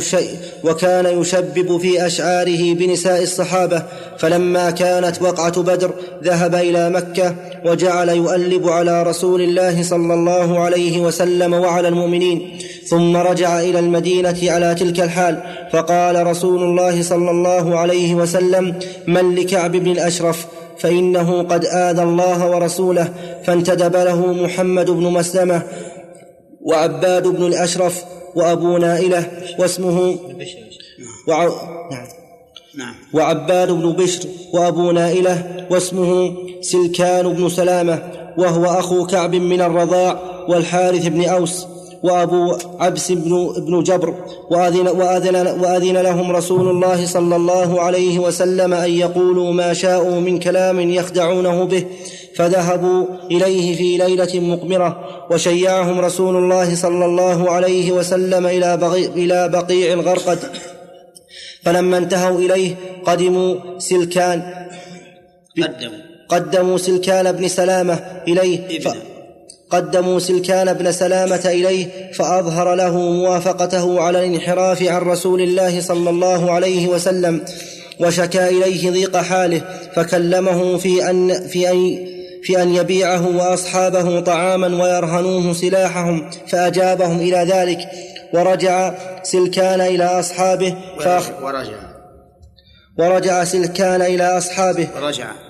وكان يشبب في أشعاره بنساء الصحابة. فلما كانت وقعة بدر ذهب إلى مكة وجعل يؤلب على رسول الله صلى الله عليه وسلم وعلى المؤمنين. ثم رجع إلى المدينة على تلك الحال فقال رسول الله صلى الله عليه وسلم من لكعب بن الأشرف؟ فإنه قد آذى الله ورسوله فانتدب له محمد بن مسلمة وعباد بن الأشرف وأبو نائلة واسمه وع... نعم. نعم وعباد بن بشر وأبو نائلة واسمه سلكان بن سلامة وهو أخو كعب من الرضاع والحارث بن أوس وأبو عبس بن, بن جبر وأذن, وأذن, وأذن لهم رسول الله صلى الله عليه وسلم أن يقولوا ما شاءوا من كلام يخدعونه به فذهبوا إليه في ليلة مقمرة وشيعهم رسول الله صلى الله عليه وسلم إلى, بغي إلى بقيع الغرقد. فلما انتهوا إليه قدموا سلكان قدموا. قدموا سلكان بن سلامة إليه ف... قدموا سلكان بن سلامة إليه فأظهر له موافقته على الانحراف عن رسول الله صلى الله عليه وسلم وشكا إليه ضيق حاله فكلمه في أن في أن في أن يبيعه وأصحابه طعاما ويرهنوه سلاحهم فأجابهم إلى ذلك ورجع سلكان إلى أصحابه فأخ ورجع. ورجع سلكان إلى أصحابه ورجع.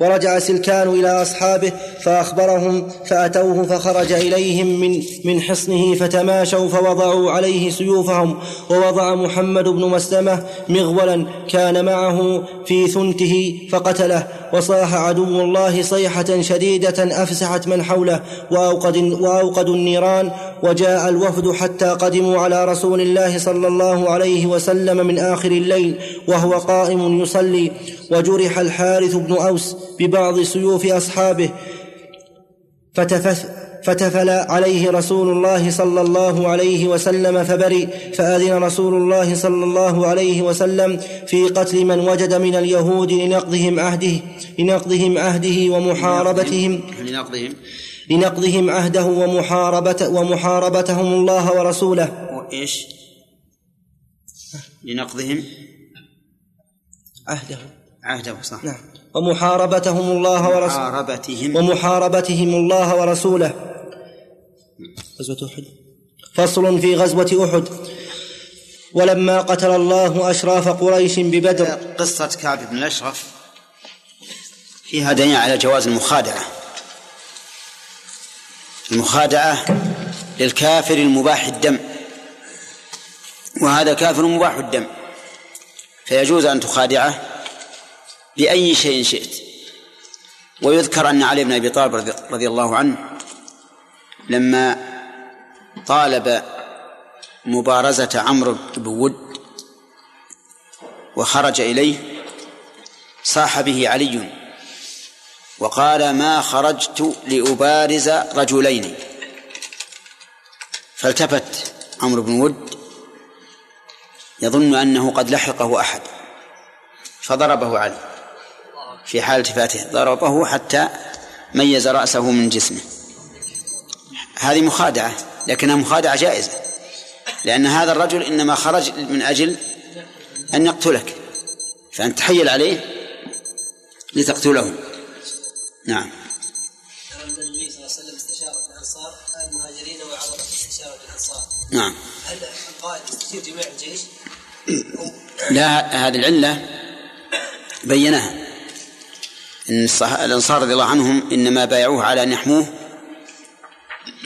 ورجع سلكان إلى أصحابه فأخبرهم فأتوه فخرج إليهم من من حصنه فتماشوا فوضعوا عليه سيوفهم ووضع محمد بن مسلمة مغولا كان معه في ثنته فقتله وصاح عدو الله صيحة شديدة أفسحت من حوله وأوقد وأوقدوا النيران وجاء الوفد حتى قدموا على رسول الله صلى الله عليه وسلم من آخر الليل وهو قائم يصلي. وجرح الحارث بن أوس ببعض سيوف أصحابه. فتفث فتفل عليه رسول الله صلى الله عليه وسلم فبرئ فأذن رسول الله صلى الله عليه وسلم في قتل من وجد من اليهود لنقضهم عهده لنقضهم عهده ومحاربتهم. لنقضهم. لنقضهم عهده ومحاربة ومحاربتهم الله ورسوله. وإيش؟ لنقضهم عهده. عهده صح. نعم. ومحاربتهم الله ورسوله. محاربتهم. ومحاربتهم الله ورسوله. غزوة أحد. فصل في غزوة أحد. ولما قتل الله أشراف قريش ببدر. قصة كعب بن الأشرف فيها دليل على جواز المخادعة. المخادعة للكافر المباح الدم. وهذا كافر مباح الدم. فيجوز أن تخادعه بأي شيء شئت. ويذكر أن علي بن أبي طالب رضي- الله عنه لما طالب مبارزة عمرو بن ود وخرج إليه صاح به علي وقال ما خرجت لأبارز رجلين. فالتفت عمرو بن ود يظن أنه قد لحقه أحد فضربه علي في حال التفاته ضربه حتى ميز رأسه من جسمه. هذه مخادعة لكنها مخادعة جائزة لأن هذا الرجل إنما خرج من أجل أن يقتلك فأنت تحيل عليه لتقتله. نعم. النبي صلى الله عليه وسلم استشار الأنصار المهاجرين وعرض استشاره الأنصار. نعم. هل القائد يستشير جميع الجيش؟ لا هذه العلة بيناها إن الصح- الأنصار رضي الله عنهم إنما بايعوه على أن يحموه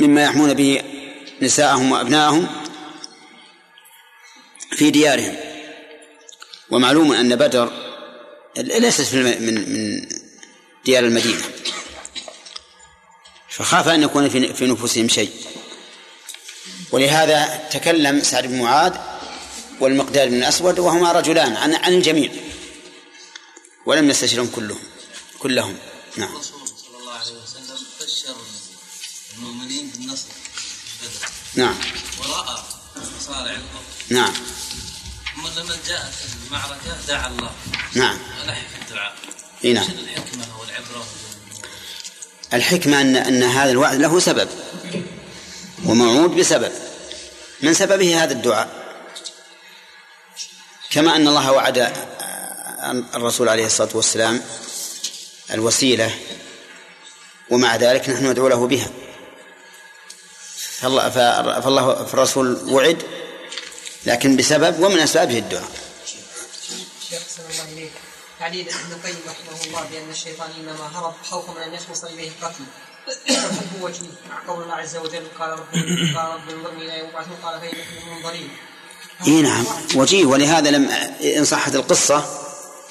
مما يحمون به نساءهم وأبناءهم في ديارهم. ومعلوم أن بدر ليست من من ديار المدينة. فخاف أن يكون في في نفوسهم شيء. ولهذا تكلم سعد بن معاذ والمقداد بن الأسود وهما رجلان عن عن الجميع. ولم يستشرهم كلهم. كلهم. نعم. الرسول صلى الله عليه وسلم بشر المؤمنين بالنصر نعم. ورأى مصارع الأرض نعم. ثم لما جاءت المعركة دعا الله. نعم. في الدعاء إي نعم. الحكمة والعبرة. الحكمة أن أن هذا الوعد له سبب. وموعود بسبب. من سببه هذا الدعاء؟ كما أن الله وعد الرسول عليه الصلاة والسلام الوسيلة ومع ذلك نحن ندعو له بها. فالله فالله فالرسول وعد لكن بسبب ومن أسبابه الدعاء. تعليل ابن القيم رحمه الله بأن الشيطان إنما هرب خوفا من أن يخلص اليه القتل. والحب وجهه. مع قول الله عز وجل قال رب قال رب انظرني يوم يبعثون قال فإنكم منظرين إي نعم. وجيه. ولهذا لم إن صحت القصة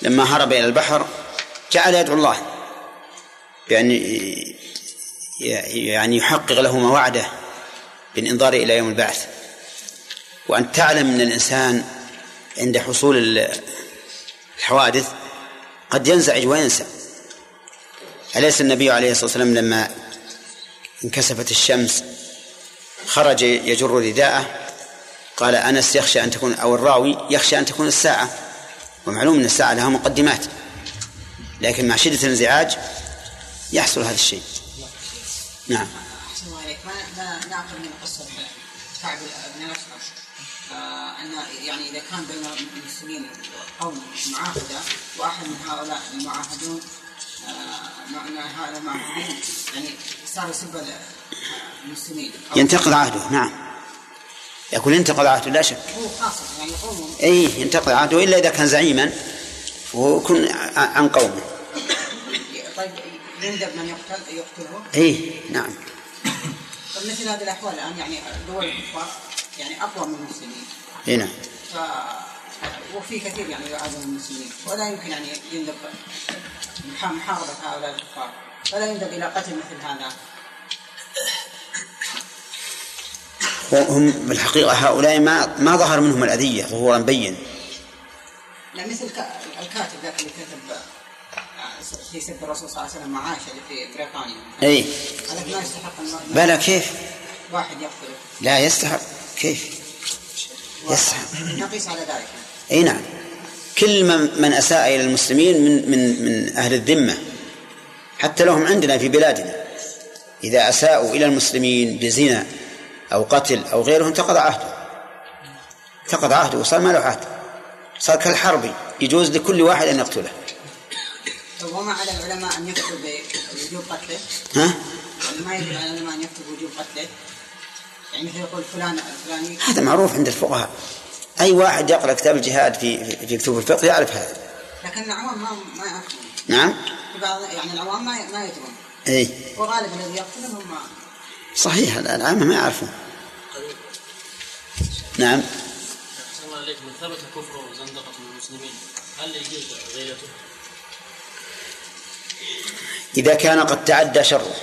لما هرب إلى البحر جعل يدعو الله. بان ي- يعني يحقق له ما وعده بالإنظار إلى يوم البعث. وأن تعلم أن الإنسان عند حصول ال- الحوادث قد ينزعج وينسى. أليس النبي عليه الصلاة والسلام لما انكسفت الشمس خرج يجر رداءه؟ قال أنس يخشى أن تكون أو الراوي يخشى أن تكون الساعة. ومعلوم أن الساعة لها مقدمات. لكن مع شدة الانزعاج يحصل هذا الشيء. نعم. أحسن عليك ما نعقل من قصة كعب بن أن يعني إذا كان بين المسلمين قوم معاهدة وأحد من هؤلاء المعاهدون آه، مع أن هؤلاء المعاهدين يعني صار يسب المسلمين. أو ينتقض عهده نعم. يقول ينتقض عهده لا شك. يعني اي ينتقض عهده إلا إذا كان زعيما ويكون عن قومه. طيب يندب من يقتل يقتله؟ اي نعم. طيب مثل هذه الأحوال الآن يعني دول الكفار يعني أقوى من المسلمين. اي نعم. ف وفي كثير يعني يعادون المسلمين. ولا يمكن يعني يندب محا- محاربة هؤلاء الكفار. ولا يندب إلى قتل مثل هذا. وهم بالحقيقة هؤلاء ما ما ظهر منهم الأذية ظهورا بين. لا مثل ك- الكاتب ذاك اللي كتب آه، في سب الرسول صلى الله عليه وسلم معاش اللي في بريطانيا. اي هذا ما يستحق بلى كيف؟ واحد يقتله لا يستحق. كيف؟ يستحق نقيس على ذلك. أي نعم. كل من من أساء إلى المسلمين من من من أهل الذمة. حتى لهم عندنا في بلادنا. إذا أساءوا إلى المسلمين بزنا أو قتل أو غيره انتقض عهده. انتقض عهده. وصار ما له عهد. صار كالحرب. يجوز لكل واحد أن يقتله. طيب وما على العلماء أن يكتب بوجوب قتله؟ ها؟ يعني ما يجب على العلماء أن يكتب وجوب قتله؟ يعني مثل يقول فلان الفلاني. هذا معروف عند الفقهاء. أي واحد يقرأ كتاب الجهاد في في في كتب الفقه يعرف هذا. لكن العوام ما ما يعرفون. نعم؟ بعض يعني العوام ما ما يدرون. إي. وغالبا الذي يقتلهم هم صحيح العامة ما يعرفون. نعم. الله عليك من ثبت كفره وزندقة المسلمين هل يجوز غيرته؟ إذا كان قد تعدى شره.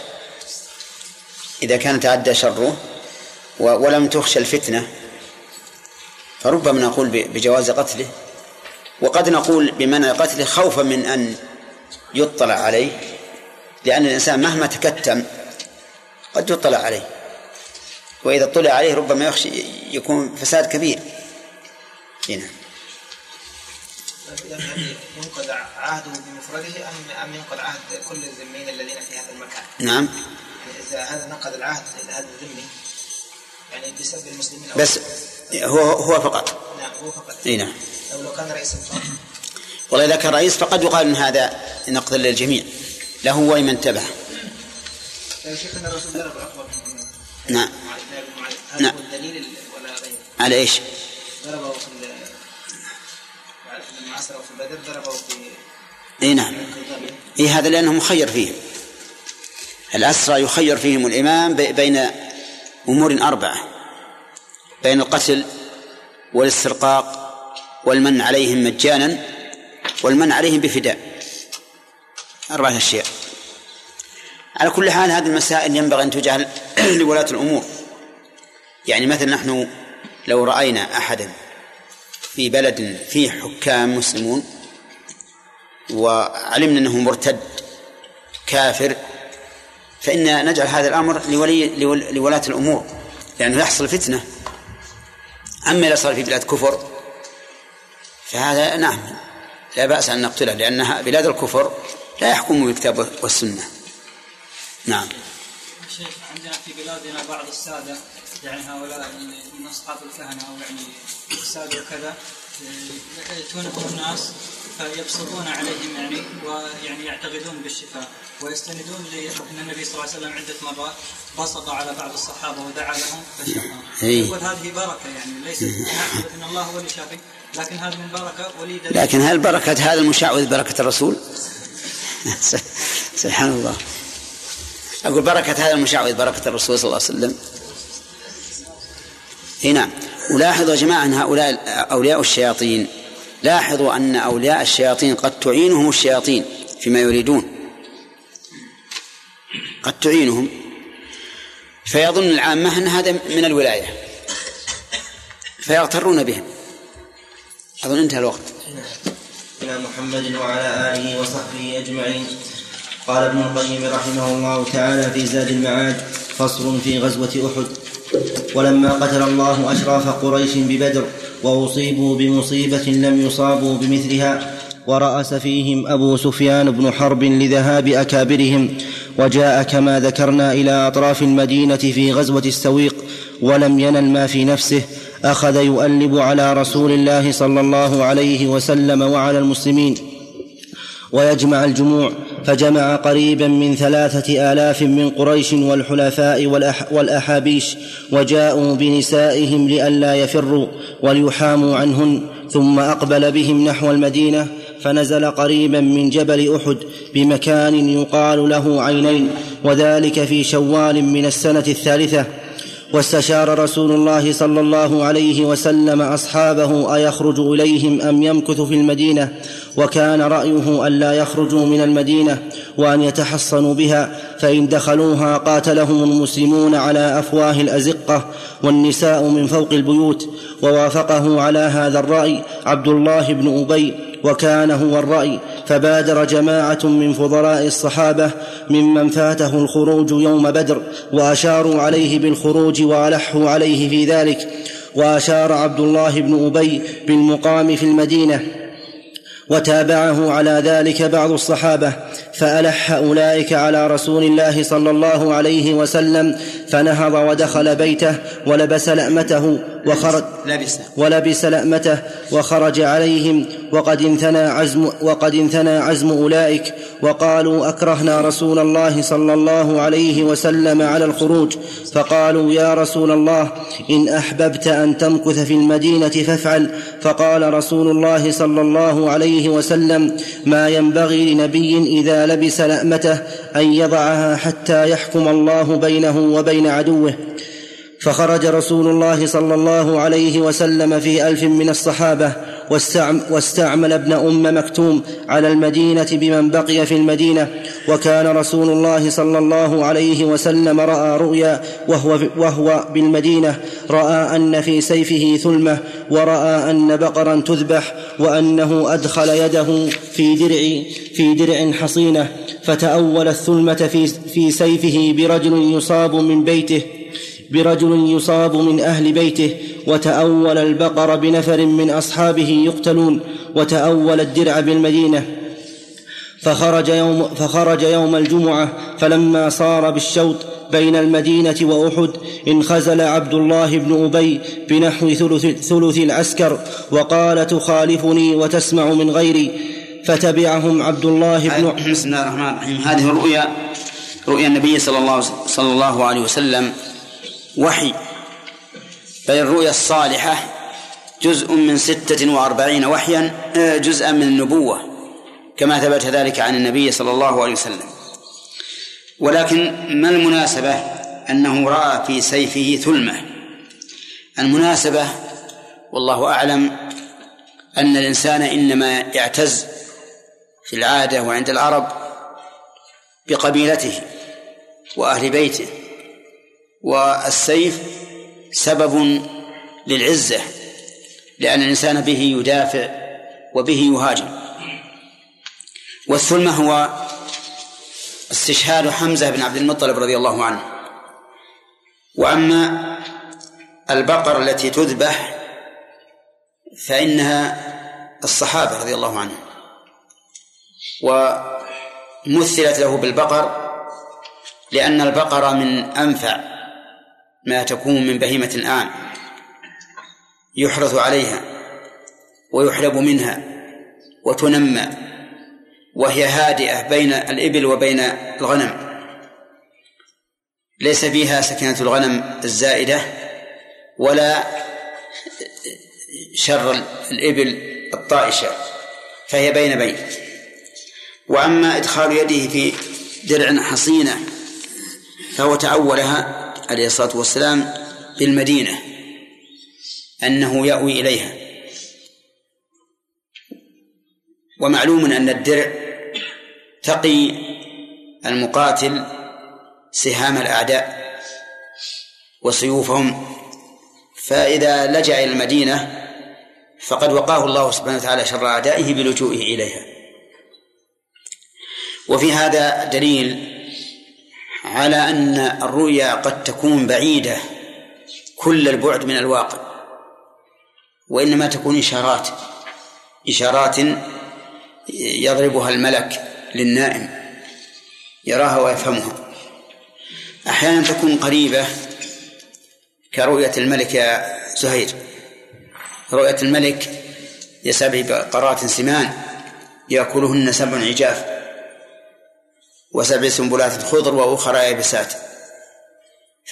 إذا كان تعدى شره ولم تخشى الفتنة. فربما نقول بجواز قتله. وقد نقول بمنع قتله خوفا من أن يطلع عليه لأن الإنسان مهما تكتم قد يطلع عليه. وإذا اطلع عليه ربما يخشى يكون فساد كبير. هنا. ينقض عهده بمفرده أم أم ينقض عهد كل الذميين الذين في هذا المكان؟ نعم. يعني إذا هذا نقض العهد هذا الذمي يعني بسبب المسلمين بس هو هو فقط. نعم هو فقط. إي نعم. لو كان رئيس الفرد والله إذا كان رئيس فقد يقال أن هذا نقد للجميع. له ولمن يا شيخنا الرسول ضرب. نعم. نعم. الدليل ال- ولا غيره؟ على إيش؟ ضربه في ال- لما أسروا في بدر ضربه في إي نعم. إي هذا لأنه مخير فيهم. الاسرى يخير فيهم الإمام بي- بين أمور أربعة بين القتل والاسترقاق والمن عليهم مجانا والمن عليهم بفداء. أربعة أشياء. على كل حال هذه المسائل ينبغي أن تجعل لولاة الأمور. يعني مثلا نحن لو رأينا أحدا في بلد فيه حكام مسلمون وعلمنا أنه مرتد كافر فإن نجعل هذا الأمر لولي لول- لولاة الأمور لأنه يحصل فتنة. أما إذا صار في بلاد كفر فهذا نعم لا بأس أن نقتله لأنها بلاد الكفر لا يحكم بالكتاب والسنة. نعم. شيخ عندنا في بلادنا بعض السادة يعني هؤلاء من أصحاب الكهنة أو يعني السادة وكذا آه، يأتونهم الناس. فيبسطون عليهم يعني ويعني يعتقدون بالشفاء ويستندون لأن النبي صلى الله عليه وسلم عدة مرات بسط على بعض الصحابة ودعا لهم فشفى إيه. يقول هذه بركة يعني ليست أن الله هو اللي شافي لكن هذه من بركة ولي دليل. لكن هل بركة هذا المشعوذ بركة الرسول؟ سبحان الله. أقول بركة هذا المشعوذ بركة الرسول صلى الله عليه وسلم. اي نعم. ولاحظوا يا جماعة أن هؤلاء أولياء الشياطين لاحظوا أن أولياء الشياطين قد تعينهم الشياطين فيما يريدون. قد تعينهم. فيظن العامة أن هذا من الولاية. فيغترون بهم. أظن انتهى الوقت. إلى محمد وعلى آله وصحبه أجمعين. قال ابن القيم رحمه الله تعالى في زاد المعاد فصل في غزوة أحد. ولما قتل الله أشراف قريش ببدر وأصيبوا بمصيبة لم يصابوا بمثلها ورأس فيهم أبو سفيان بن حرب لذهاب أكابرهم وجاء كما ذكرنا إلى أطراف المدينة في غزوة السويق ولم ينل ما في نفسه أخذ يؤلب على رسول الله صلى الله عليه وسلم وعلى المسلمين. ويجمع الجموع فجمع قريبا من ثلاثة آلاف من قريش والحلفاء والأح والأحابيش وجاءوا بنسائهم لئلا يفروا وليحاموا عنهن ثم أقبل بهم نحو المدينة فنزل قريبا من جبل أحد بمكان يقال له عينين وذلك في شوال من السنة الثالثة. واستشار رسول الله صلى الله عليه وسلم أصحابه أيخرج إليهم أم يمكث في المدينة؟ وكان رأيه الا يخرجوا من المدينة وأن يتحصنوا بها فإن دخلوها قاتلهم المسلمون على أفواه الأزقة والنساء من فوق البيوت ووافقه على هذا الرأي عبد الله بن أبي وكان هو الرأي فبادر جماعة من فضلاء الصحابة ممن فاته الخروج يوم بدر وأشاروا عليه بالخروج وألحوا عليه في ذلك وأشار عبد الله بن أبي بالمقام في المدينة. وتابعه على ذلك بعض الصحابة فألح أولئك على رسول الله صلى الله عليه وسلم فنهض ودخل بيته ولبس لأمته وخرج لبس ولبس لأمته وخرج عليهم وقد انثنى عزم وقد انثنى عزم أولئك وقالوا أكرهنا رسول الله صلى الله عليه وسلم على الخروج فقالوا يا رسول الله إن أحببت أن تمكث في المدينة فافعل فقال رسول الله صلى الله عليه وسلم ما ينبغي لنبي إذا لبس لأمته أن يضعها حتى يحكم الله بينه وبين عدوه. فخرج رسول الله صلى الله عليه وسلم في ألف من الصحابة واستعمل ابن أم مكتوم على المدينة بمن بقي في المدينة وكان رسول الله صلى الله عليه وسلم رأى رؤيا وهو, وهو بالمدينة رأى أن في سيفه ثلمة ورأى أن بقرا تذبح وأنه أدخل يده في درع في درع حصينة فتأول الثلمة في, في سيفه برجل يصاب من بيته. برجل يصاب من أهل بيته وتأول البقر بنفر من أصحابه يقتلون وتأول الدرع بالمدينة. فخرج يوم, فخرج يوم الجمعة فلما صار بالشوط بين المدينة وأحد انخزل عبد الله بن أبي بنحو ثلث, ثلث العسكر وقال تخالفني وتسمع من غيري. فتبعهم عبد الله بن بسم الله الرحمن الرحيم. هذه الرؤيا رؤيا النبي صلى الله صلى الله عليه وسلم. وحي. بل الرؤيا الصالحة جزء من ستة وأربعين وحيا آه، جزءا من النبوة كما ثبت ذلك عن النبي صلى الله عليه وسلم. ولكن ما المناسبة؟ أنه رأى في سيفه ثلمة. المناسبة والله أعلم أن الإنسان إنما يعتز في العادة وعند العرب بقبيلته وأهل بيته. والسيف سبب للعزة لأن الإنسان به يدافع وبه يهاجم. والثلمة هو استشهاد حمزة بن عبد المطلب رضي الله عنه. وأما البقر التي تذبح فإنها الصحابة رضي الله عنهم. ومثلت له بالبقر لأن البقر من أنفع ما تكون من بهيمة الآن. يحرث عليها ويحلب منها وتنمى وهي هادئة بين الإبل وبين الغنم. ليس فيها سكنة الغنم الزائدة ولا شر الإبل الطائشة فهي بين بين. وأما إدخال يده في درع حصينة فهو تعولها عليه الصلاة والسلام بالمدينة أنه يأوي إليها. ومعلوم أن الدرع تقي المقاتل سهام الأعداء وسيوفهم. فإذا لجأ إلى المدينة فقد وقاه الله سبحانه وتعالى شر أعدائه بلجوئه إليها. وفي هذا دليل على أن الرؤيا قد تكون بعيدة كل البعد من الواقع وإنما تكون إشارات إشارات يضربها الملك للنائم يراها ويفهمها. أحيانا تكون قريبة كرؤية الملك يا زهير. رؤية الملك لسبع بقرات سمان يأكلهن سبع عجاف. وسبع سنبلات خضر وأخرى يابسات.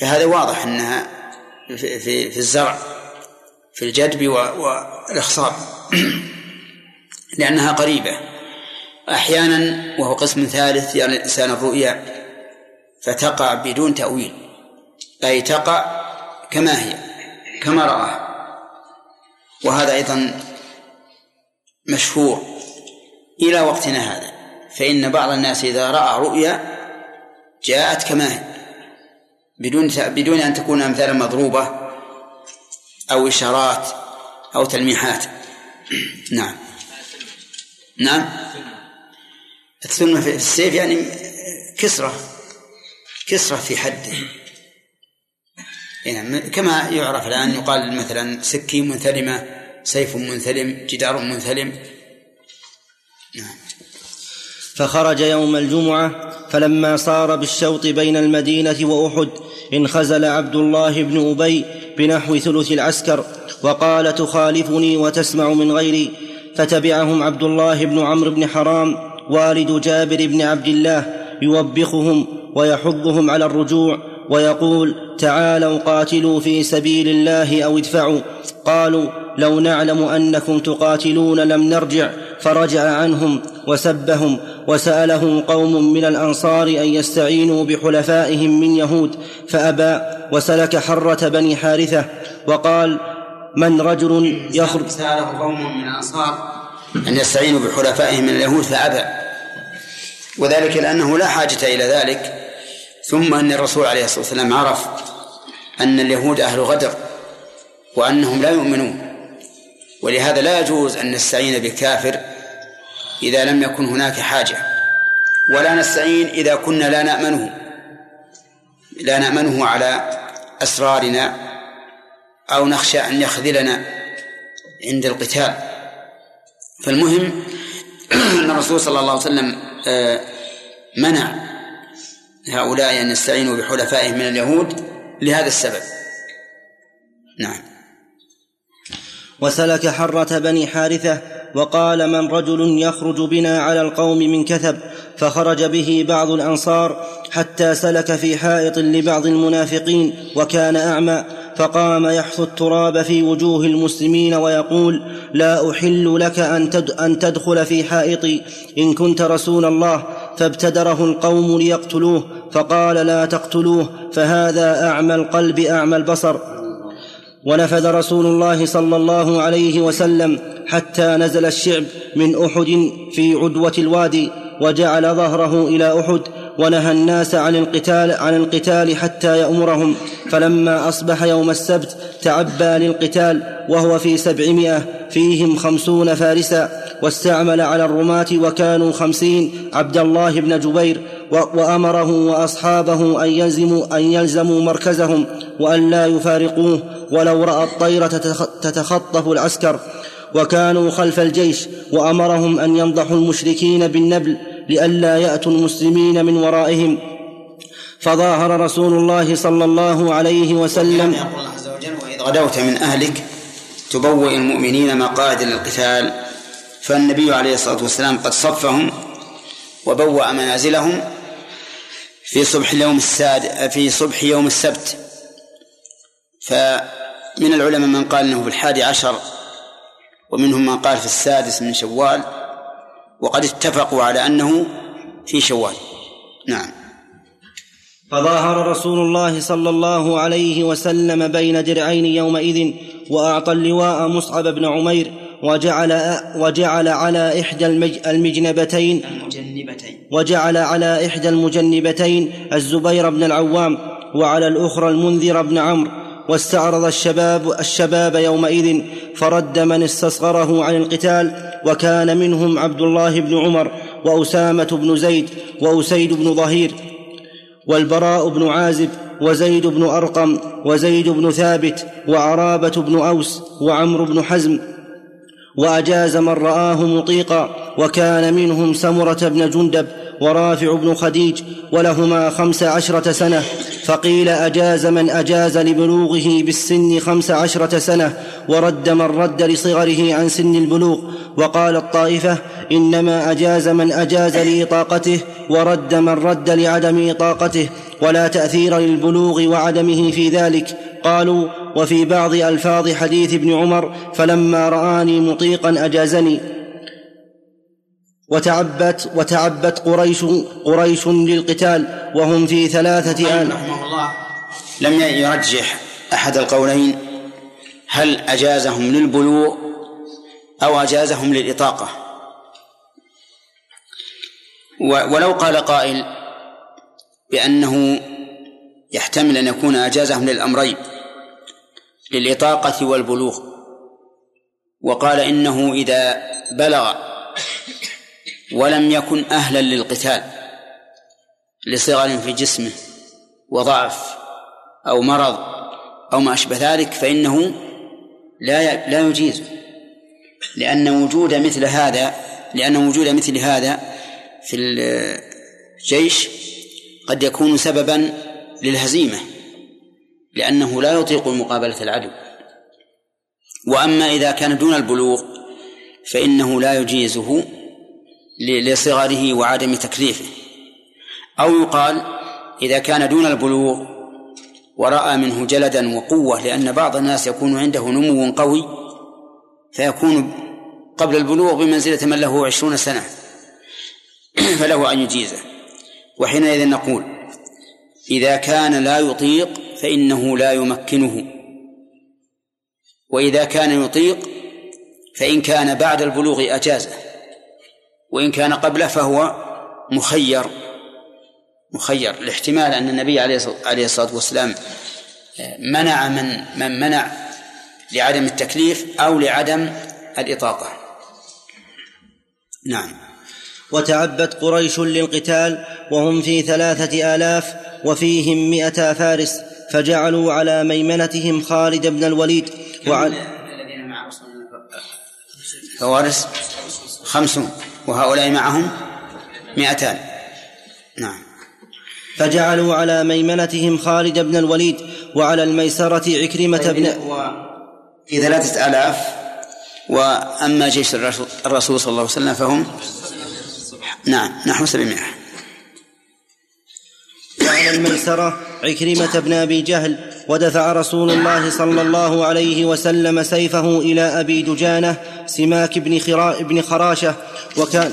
فهذا واضح أنها في, في, في الزرع في الجدب والإخصاب. لأنها قريبة. أحيانا وهو قسم ثالث يعني الإنسان الرؤيا فتقع بدون تأويل. أي تقع كما هي كما رآه. وهذا أيضا مشهور إلى وقتنا هذا. فإن بعض الناس إذا رأى رؤيا جاءت كما هي. بدون بدون أن تكون أمثالا مضروبة أو إشارات أو تلميحات. نعم. نعم. الثلمة في السيف يعني كسرة كسرة في حده. يعني كما يعرف الآن يقال مثلا سكين منثلمة سيف منثلم جدار منثلم. نعم. فخرج يوم الجمعة فلما صار بالشوط بين المدينة وأحد انخزل عبد الله بن أبي بنحو ثلث العسكر وقال تخالفني وتسمع من غيري. فتبعهم عبد الله بن عمرو بن حرام والد جابر بن عبد الله يوبخهم ويحضهم على الرجوع ويقول تعالوا قاتلوا في سبيل الله أو ادفعوا. قالوا لو نعلم أنكم تقاتلون لم نرجع فرجع عنهم وسبهم وساله قوم من الأنصار أن يستعينوا بحلفائهم من يهود فأبى وسلك حرة بني حارثة وقال من رجل يخرج ساله قوم من الأنصار أن يستعينوا بحلفائهم من اليهود فأبى. وذلك لأنه لا حاجة إلى ذلك. ثم أن الرسول عليه الصلاة والسلام عرف أن اليهود أهل غدر وأنهم لا يؤمنون ولهذا لا يجوز أن نستعين بكافر إذا لم يكن هناك حاجة. ولا نستعين إذا كنا لا نأمنه. لا نأمنه على أسرارنا أو نخشى أن يخذلنا عند القتال. فالمهم أن الرسول صلى الله عليه وسلم آه، منع هؤلاء أن يستعينوا بحلفائهم من اليهود لهذا السبب. نعم. وسلك حرة بني حارثة وقال من رجل يخرج بنا على القوم من كثب فخرج به بعض الأنصار حتى سلك في حائط لبعض المنافقين وكان أعمى فقام يحث التراب في وجوه المسلمين ويقول لا أحل لك أن, تدخل في حائطي إن كنت رسول الله فابتدره القوم ليقتلوه فقال لا تقتلوه فهذا أعمى القلب أعمى البصر ونفذ رسول الله صلى الله عليه وسلم حتى نزل الشعب من أحد في عدوة الوادي وجعل ظهره إلى أحد ونهى الناس عن القتال عن القتال حتى يأمرهم. فلما أصبح يوم السبت تعبى للقتال وهو في سبعمائة فيهم خمسون فارسا واستعمل على الرماة وكانوا خمسين عبد الله بن جبير وأمره وأصحابه أن يلزموا, أن يلزموا مركزهم وأن لا يفارقوه ولو رأى الطير تتخطف العسكر. وكانوا خلف الجيش وأمرهم أن ينضحوا المشركين بالنبل لئلا يأتوا المسلمين من ورائهم. فظاهر رسول الله صلى الله عليه وسلم. يقول الله عز وجل وإذ غدوت من أهلك تبوئ المؤمنين مقاعد للقتال فالنبي عليه الصلاة والسلام قد صفهم وبوأ منازلهم في صبح اليوم الساد في صبح يوم السبت. فمن العلماء من قال إنه في الحادي عشر ومنهم من قال في السادس من شوال. وقد اتفقوا على أنه في شوال. نعم. فظاهر رسول الله صلى الله عليه وسلم بين درعين يومئذ وأعطى اللواء مصعب بن عمير وجعل وجعل على إحدى المجنبتين المجنبتين. وجعل على إحدى المجنبتين الزبير بن العوام وعلى الأخرى المنذر بن عمرو واستعرض الشباب الشباب يومئذ فرد من استصغره عن القتال وكان منهم عبد الله بن عمر وأسامة بن زيد وأسيد بن ظهير والبراء بن عازب وزيد بن أرقم وزيد بن ثابت وعرابة بن أوس وعمرو بن حزم. وأجاز من رآه مطيقا وكان منهم سمرة بن جندب ورافع بن خديج ولهما خمس عشرة سنة فقيل أجاز من أجاز لبلوغه بالسن خمس عشرة سنة ورد من رد لصغره عن سن البلوغ وقال الطائفة إنما أجاز من أجاز لاطاقته ورد من رد لعدم اطاقته ولا تأثير للبلوغ وعدمه في ذلك. قالوا وفي بعض ألفاظ حديث ابن عمر فلما رآني مطيقا أجازني. وتعبت وتعبت قريش قريش للقتال وهم في ثلاثة آن. رحمه الله لم يرجح أحد القولين هل أجازهم للبلوغ أو أجازهم للإطاقة. ولو قال قائل بأنه يحتمل أن يكون أجازهم للأمرين للإطاقة والبلوغ. وقال إنه إذا بلغ ولم يكن أهلا للقتال لصغر في جسمه وضعف أو مرض أو ما أشبه ذلك فإنه لا لا يجيزه لأن وجود مثل هذا لأن وجود مثل هذا في الجيش قد يكون سببا للهزيمة لأنه لا يطيق مقابلة العدو. وأما إذا كان دون البلوغ فإنه لا يجيزه لصغره وعدم تكليفه. أو يقال إذا كان دون البلوغ ورأى منه جلدا وقوة لأن بعض الناس يكون عنده نمو قوي فيكون قبل البلوغ بمنزلة من له عشرون سنة. فله أن يجيزه. وحينئذ نقول إذا كان لا يطيق فإنه لا يمكنه. وإذا كان يطيق فإن كان بعد البلوغ أجازه. وإن كان قبله فهو مخير مخير الاحتمال أن النبي عليه الصلاة والسلام منع من من منع لعدم التكليف أو لعدم الإطاقة. نعم. وتعبت قريش للقتال وهم في ثلاثة آلاف وفيهم مئة فارس فجعلوا على ميمنتهم خالد بن الوليد وعلى فوارس خمسون. وهؤلاء معهم مئتان. نعم. فجعلوا على ميمنتهم خالد بن الوليد وعلى الميسرة عكرمة بن في ثلاثة آلاف وأما جيش الرسول صلى الله عليه وسلم فهم نعم نحو سبعمائة. وعلى الميسرة عكرمة بن أبي جهل ودفع رسول الله صلى الله عليه وسلم سيفه إلى أبي دجانة سماك بن, خرا بن خراشة وكان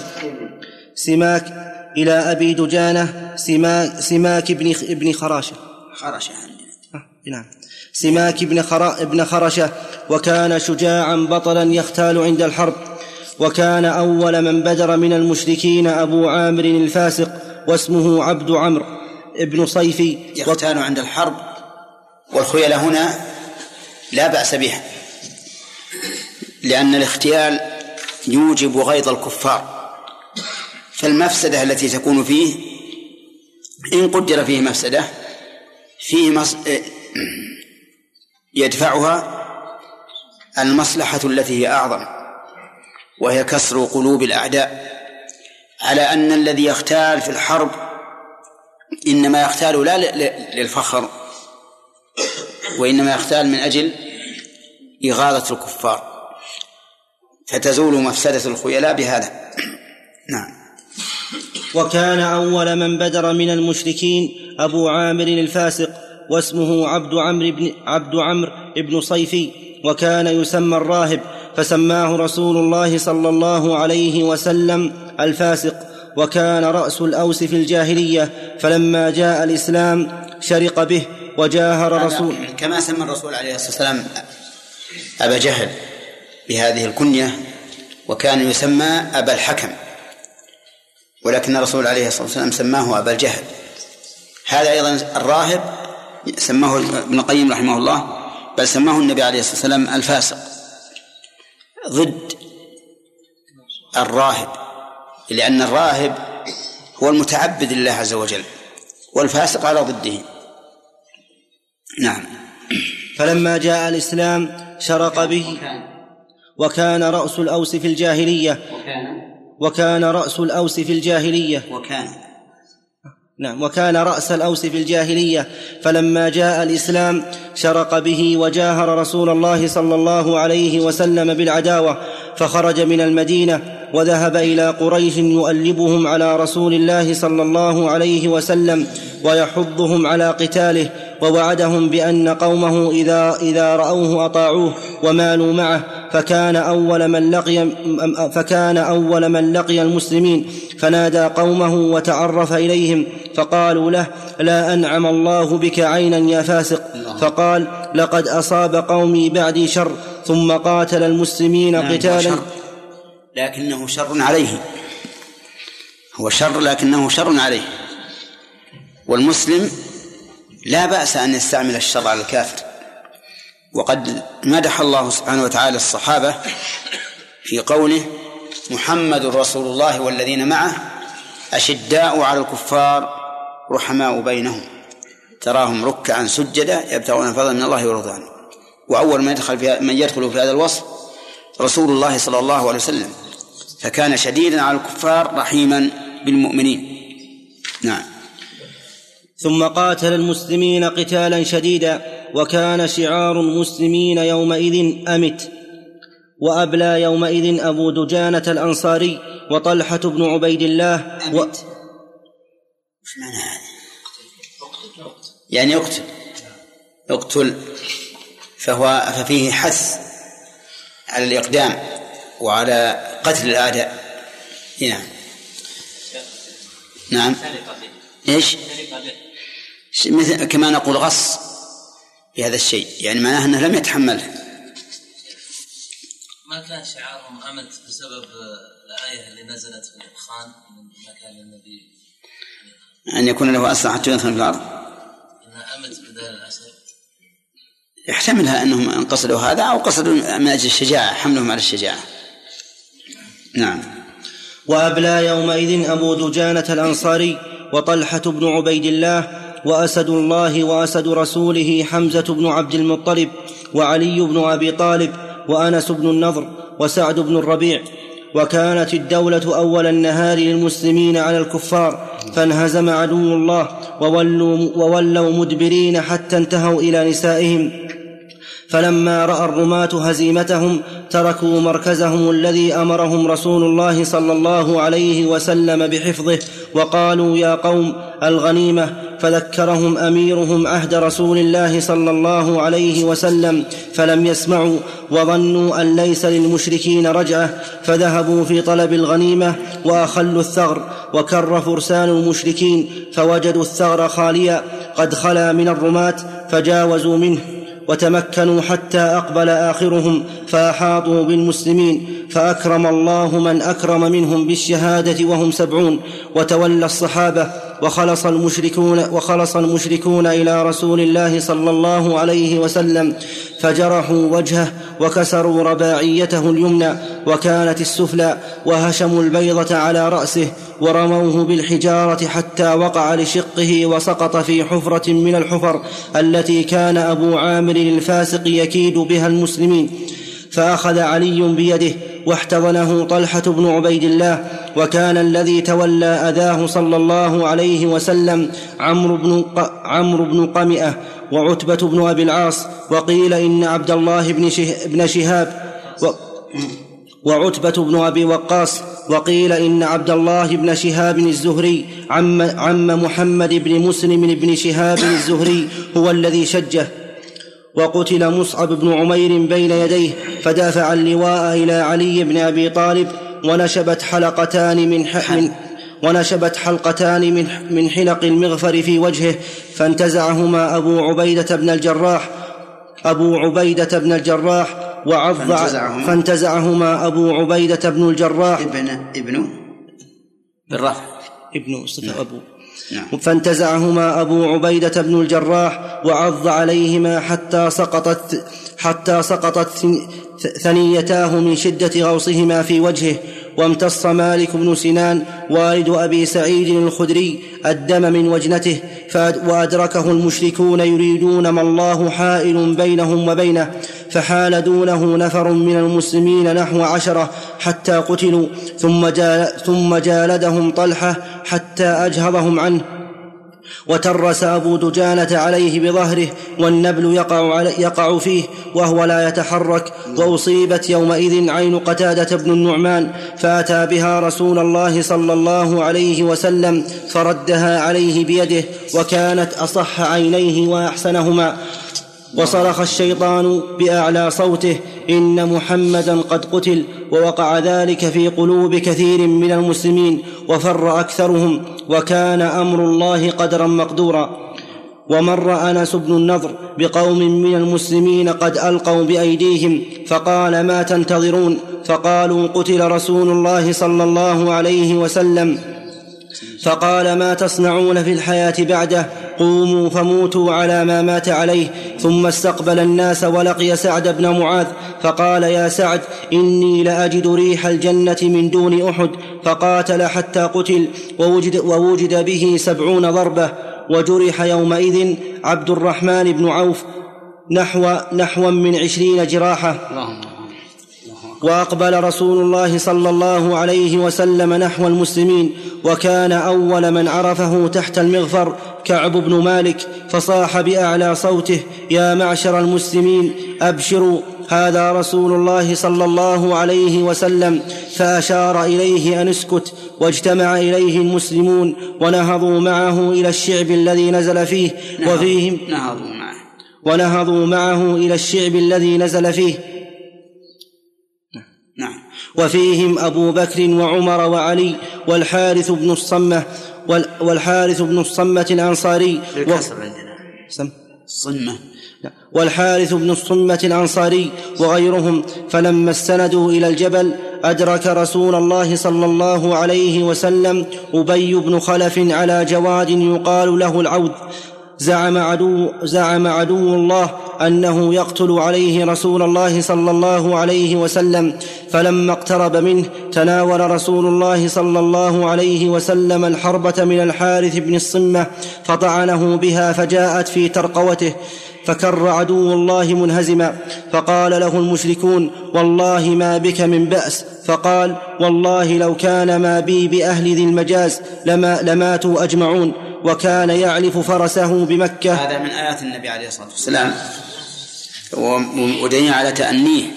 سماك إلى أبي دجانة سماك, سماك بن بن خراشة. خراشة نعم. سماك بن, خرا بن خرشة وكان شجاعا بطلا يختال عند الحرب وكان أول من بدر من المشركين أبو عامر الفاسق واسمه عبد عمرو. ابن صيفي. يختال عند الحرب والخيل هنا لا بأس بها لأن الاختيال يوجب غيظ الكفار. فالمفسدة التي تكون فيه إن قدر فيه مفسدة فيه مص... يدفعها المصلحة التي هي أعظم وهي كسر قلوب الأعداء. على أن الذي يختال في الحرب إنما يختال لا للفخر وإنما يختال من أجل إغاظة الكفار فتزول مفسدة الخيلاء بهذا. نعم. وكان أول من بدر من المشركين أبو عامر الفاسق واسمه عبد عمرو بن عبد عمرو بن صيفي وكان يسمى الراهب فسماه رسول الله صلى الله عليه وسلم الفاسق. وكان رأس الأوس في الجاهلية فلما جاء الإسلام شرق به وجاهر رسول. كما سمى الرسول عليه الصلاة والسلام أبا جهل بهذه الكنية وكان يسمى أبا الحكم. ولكن الرسول عليه الصلاة والسلام سماه أبا الجهل. هذا أيضا الراهب سماه ابن القيم رحمه الله بل سماه النبي عليه الصلاة والسلام الفاسق. ضد الراهب. لأن الراهب هو المتعبد لله عز وجل والفاسق على ضده. نعم. فلما جاء الإسلام شرق به وكان رأس الأوس في الجاهلية. وكان. وكان رأس الأوس في الجاهلية. وكان. نعم وكان رأس الأوس في الجاهلية. فلما جاء الإسلام شرق به وجاهر رسول الله صلى الله عليه وسلم بالعداوة. فخرج من المدينة وذهب إلى قريش يؤلبهم على رسول الله صلى الله عليه وسلم ويحضهم على قتاله ووعدهم بأن قومه إذا إذا رأوه أطاعوه ومالوا معه فكان أول من لقي فكان أول من لقي المسلمين فنادى قومه وتعرف إليهم فقالوا له لا أنعم الله بك عينا يا فاسق فقال لقد أصاب قومي بعدي شر ثم قاتل المسلمين نعم، قتالا. شر. لكنه شر عليه. هو شر لكنه شر عليه. والمسلم لا بأس أن يستعمل الشر على الكافر. وقد مدح الله سبحانه وتعالى الصحابة في قوله محمد رسول الله والذين معه أشداء على الكفار رحماء بينهم. تراهم ركعا سجدا يبتغون فضلا من الله ورضوانه. وأول من يدخل في من يدخل في هذا الوصف رسول الله صلى الله عليه وسلم. فكان شديدا على الكفار رحيما بالمؤمنين. نعم. ثم قاتل المسلمين قتالا شديدا وكان شعار المسلمين يومئذ أمت. وأبلى يومئذ أبو دجانة الأنصاري وطلحة بن عبيد الله و... معنى هذا؟ يعني يقتل يقتل فهو ففيه حث على الإقدام وعلى قتل الأعداء. نعم. نعم. إيش؟ مثل كما نقول غص في هذا الشيء يعني معناه أنه لم يتحمله ما كان شعارهم أمد بسبب الآية اللي نزلت في الإدخان من مكان النبي؟ أن يكون له اسرع حتى يدخل في الأرض. أنها أمد بدال الأسد يحتملها أنهم قصدوا هذا أو قصدوا من أجل الشجاعة حملهم على الشجاعة. نعم. وأبلى يومئذ أبو دجانة الأنصاري وطلحة بن عبيد الله وأسد الله وأسد رسوله حمزة بن عبد المطلب وعلي بن أبي طالب وأنس بن النضر وسعد بن الربيع. وكانت الدولة أول النهار للمسلمين على الكفار فانهزم عدو الله وولوا, وولوا مدبرين حتى انتهوا إلى نسائهم. فلما رأى الرماة هزيمتهم تركوا مركزهم الذي أمرهم رسول الله صلى الله عليه وسلم بحفظه وقالوا يا قوم الغنيمة فذكرهم أميرهم عهد رسول الله صلى الله عليه وسلم فلم يسمعوا وظنوا أن ليس للمشركين رجعة فذهبوا في طلب الغنيمة وأخلوا الثغر وكر فرسان المشركين فوجدوا الثغر خاليا قد خلا من الرماة فجاوزوا منه. وتمكنوا حتى أقبل آخرهم فأحاطوا بالمسلمين فأكرم الله من أكرم منهم بالشهادة وهم سبعون وتولى الصحابة وخلص المشركون وخلص المشركون إلى رسول الله صلى الله عليه وسلم فجرحوا وجهه وكسروا رباعيته اليمنى وكانت السفلى وهشموا البيضة على رأسه ورموه بالحجارة حتى وقع لشقه وسقط في حفرة من الحفر التي كان أبو عامر الفاسق يكيد بها المسلمين. فأخذ علي بيده واحتضنه طلحة بن عبيد الله وكان الذي تولى أذاه صلى الله عليه وسلم عمرو بن ق... عمرو بن قمئة وعتبة بن أبي العاص وقيل إن عبد الله بن, شه... بن شهاب و... وعتبة بن أبي وقاص وقيل إن عبد الله بن شهاب الزهري عم, عم محمد بن مسلم بن شهاب الزهري هو الذي شجه وقتل مصعب بن عمير بين يديه فدافع اللواء إلى علي بن أبي طالب ونشبت حلقتان من, ح... من ونشبت حلقتان من من حلق المغفر في وجهه فانتزعهما أبو عبيدة بن الجراح أبو عبيدة بن الجراح وعض فانتزعهما. فانتزعهما أبو عبيدة بن الجراح. ابن ابن بالرفع ابن أبو. نعم. فانتزعهما أبو عبيدة بن الجراح وعض عليهما حتى سقطت حتى سقطت ثنيتاه من شدة غوصهما في وجهه وامتص مالك بن سنان والد أبي سعيد الخدري الدم من وجنته وأدركه المشركون يريدون ما الله حائل بينهم وبينه فحال دونه نفر من المسلمين نحو عشرة حتى قتلوا ثم, جال ثم جالدهم طلحة حتى أجهضهم عنه. وترس أبو دجانة عليه بظهره والنبل يقع, علي يقع فيه وهو لا يتحرك. وأصيبت يومئذ عين قتادة بن النعمان فأتى بها رسول الله صلى الله عليه وسلم فردها عليه بيده وكانت أصح عينيه وأحسنهما. وصرخ الشيطان بأعلى صوته إن محمدا قد قتل ووقع ذلك في قلوب كثير من المسلمين وفر أكثرهم. وكان أمر الله قدرا مقدورا. ومر أنس بن النضر بقوم من المسلمين قد ألقوا بأيديهم فقال ما تنتظرون؟ فقالوا قتل رسول الله صلى الله عليه وسلم. فقال ما تصنعون في الحياة بعده؟ قوموا فموتوا على ما مات عليه ثم استقبل الناس ولقي سعد بن معاذ فقال يا سعد إني لأجد ريح الجنة من دون أحد فقاتل حتى قتل ووجد, ووجد به سبعون ضربة وجرح يومئذ عبد الرحمن بن عوف نحو نحو من عشرين جراحة. وأقبل رسول الله صلى الله عليه وسلم نحو المسلمين وكان أول من عرفه تحت المغفر كعب بن مالك فصاح بأعلى صوته يا معشر المسلمين أبشروا هذا رسول الله صلى الله عليه وسلم فأشار إليه أن اسكت واجتمع إليه المسلمون ونهضوا معه إلى الشعب الذي نزل فيه وفيهم نهضوا معه. ونهضوا معه إلى الشعب الذي نزل فيه وفيهم أبو بكر وعمر وعلي والحارث بن الصمة والحارث بن الصمة الأنصاري بالكسر عندنا. سم؟ صمة. والحارث بن الصمة الأنصاري وغيرهم فلما استندوا إلى الجبل أدرك رسول الله صلى الله عليه وسلم أبي بن خلف على جواد يقال له العود. زعم عدو زعم عدو الله أنه يقتل عليه رسول الله صلى الله عليه وسلم فلما اقترب منه تناول رسول الله صلى الله عليه وسلم الحربة من الحارث بن الصمة فطعنه بها فجاءت في ترقوته فكر عدو الله منهزما فقال له المشركون والله ما بك من بأس فقال والله لو كان ما بي بأهل ذي المجاز لما لماتوا أجمعون وكان يعلف فرسه بمكة. هذا من آيات النبي عليه الصلاة والسلام. ودليل على تأنيه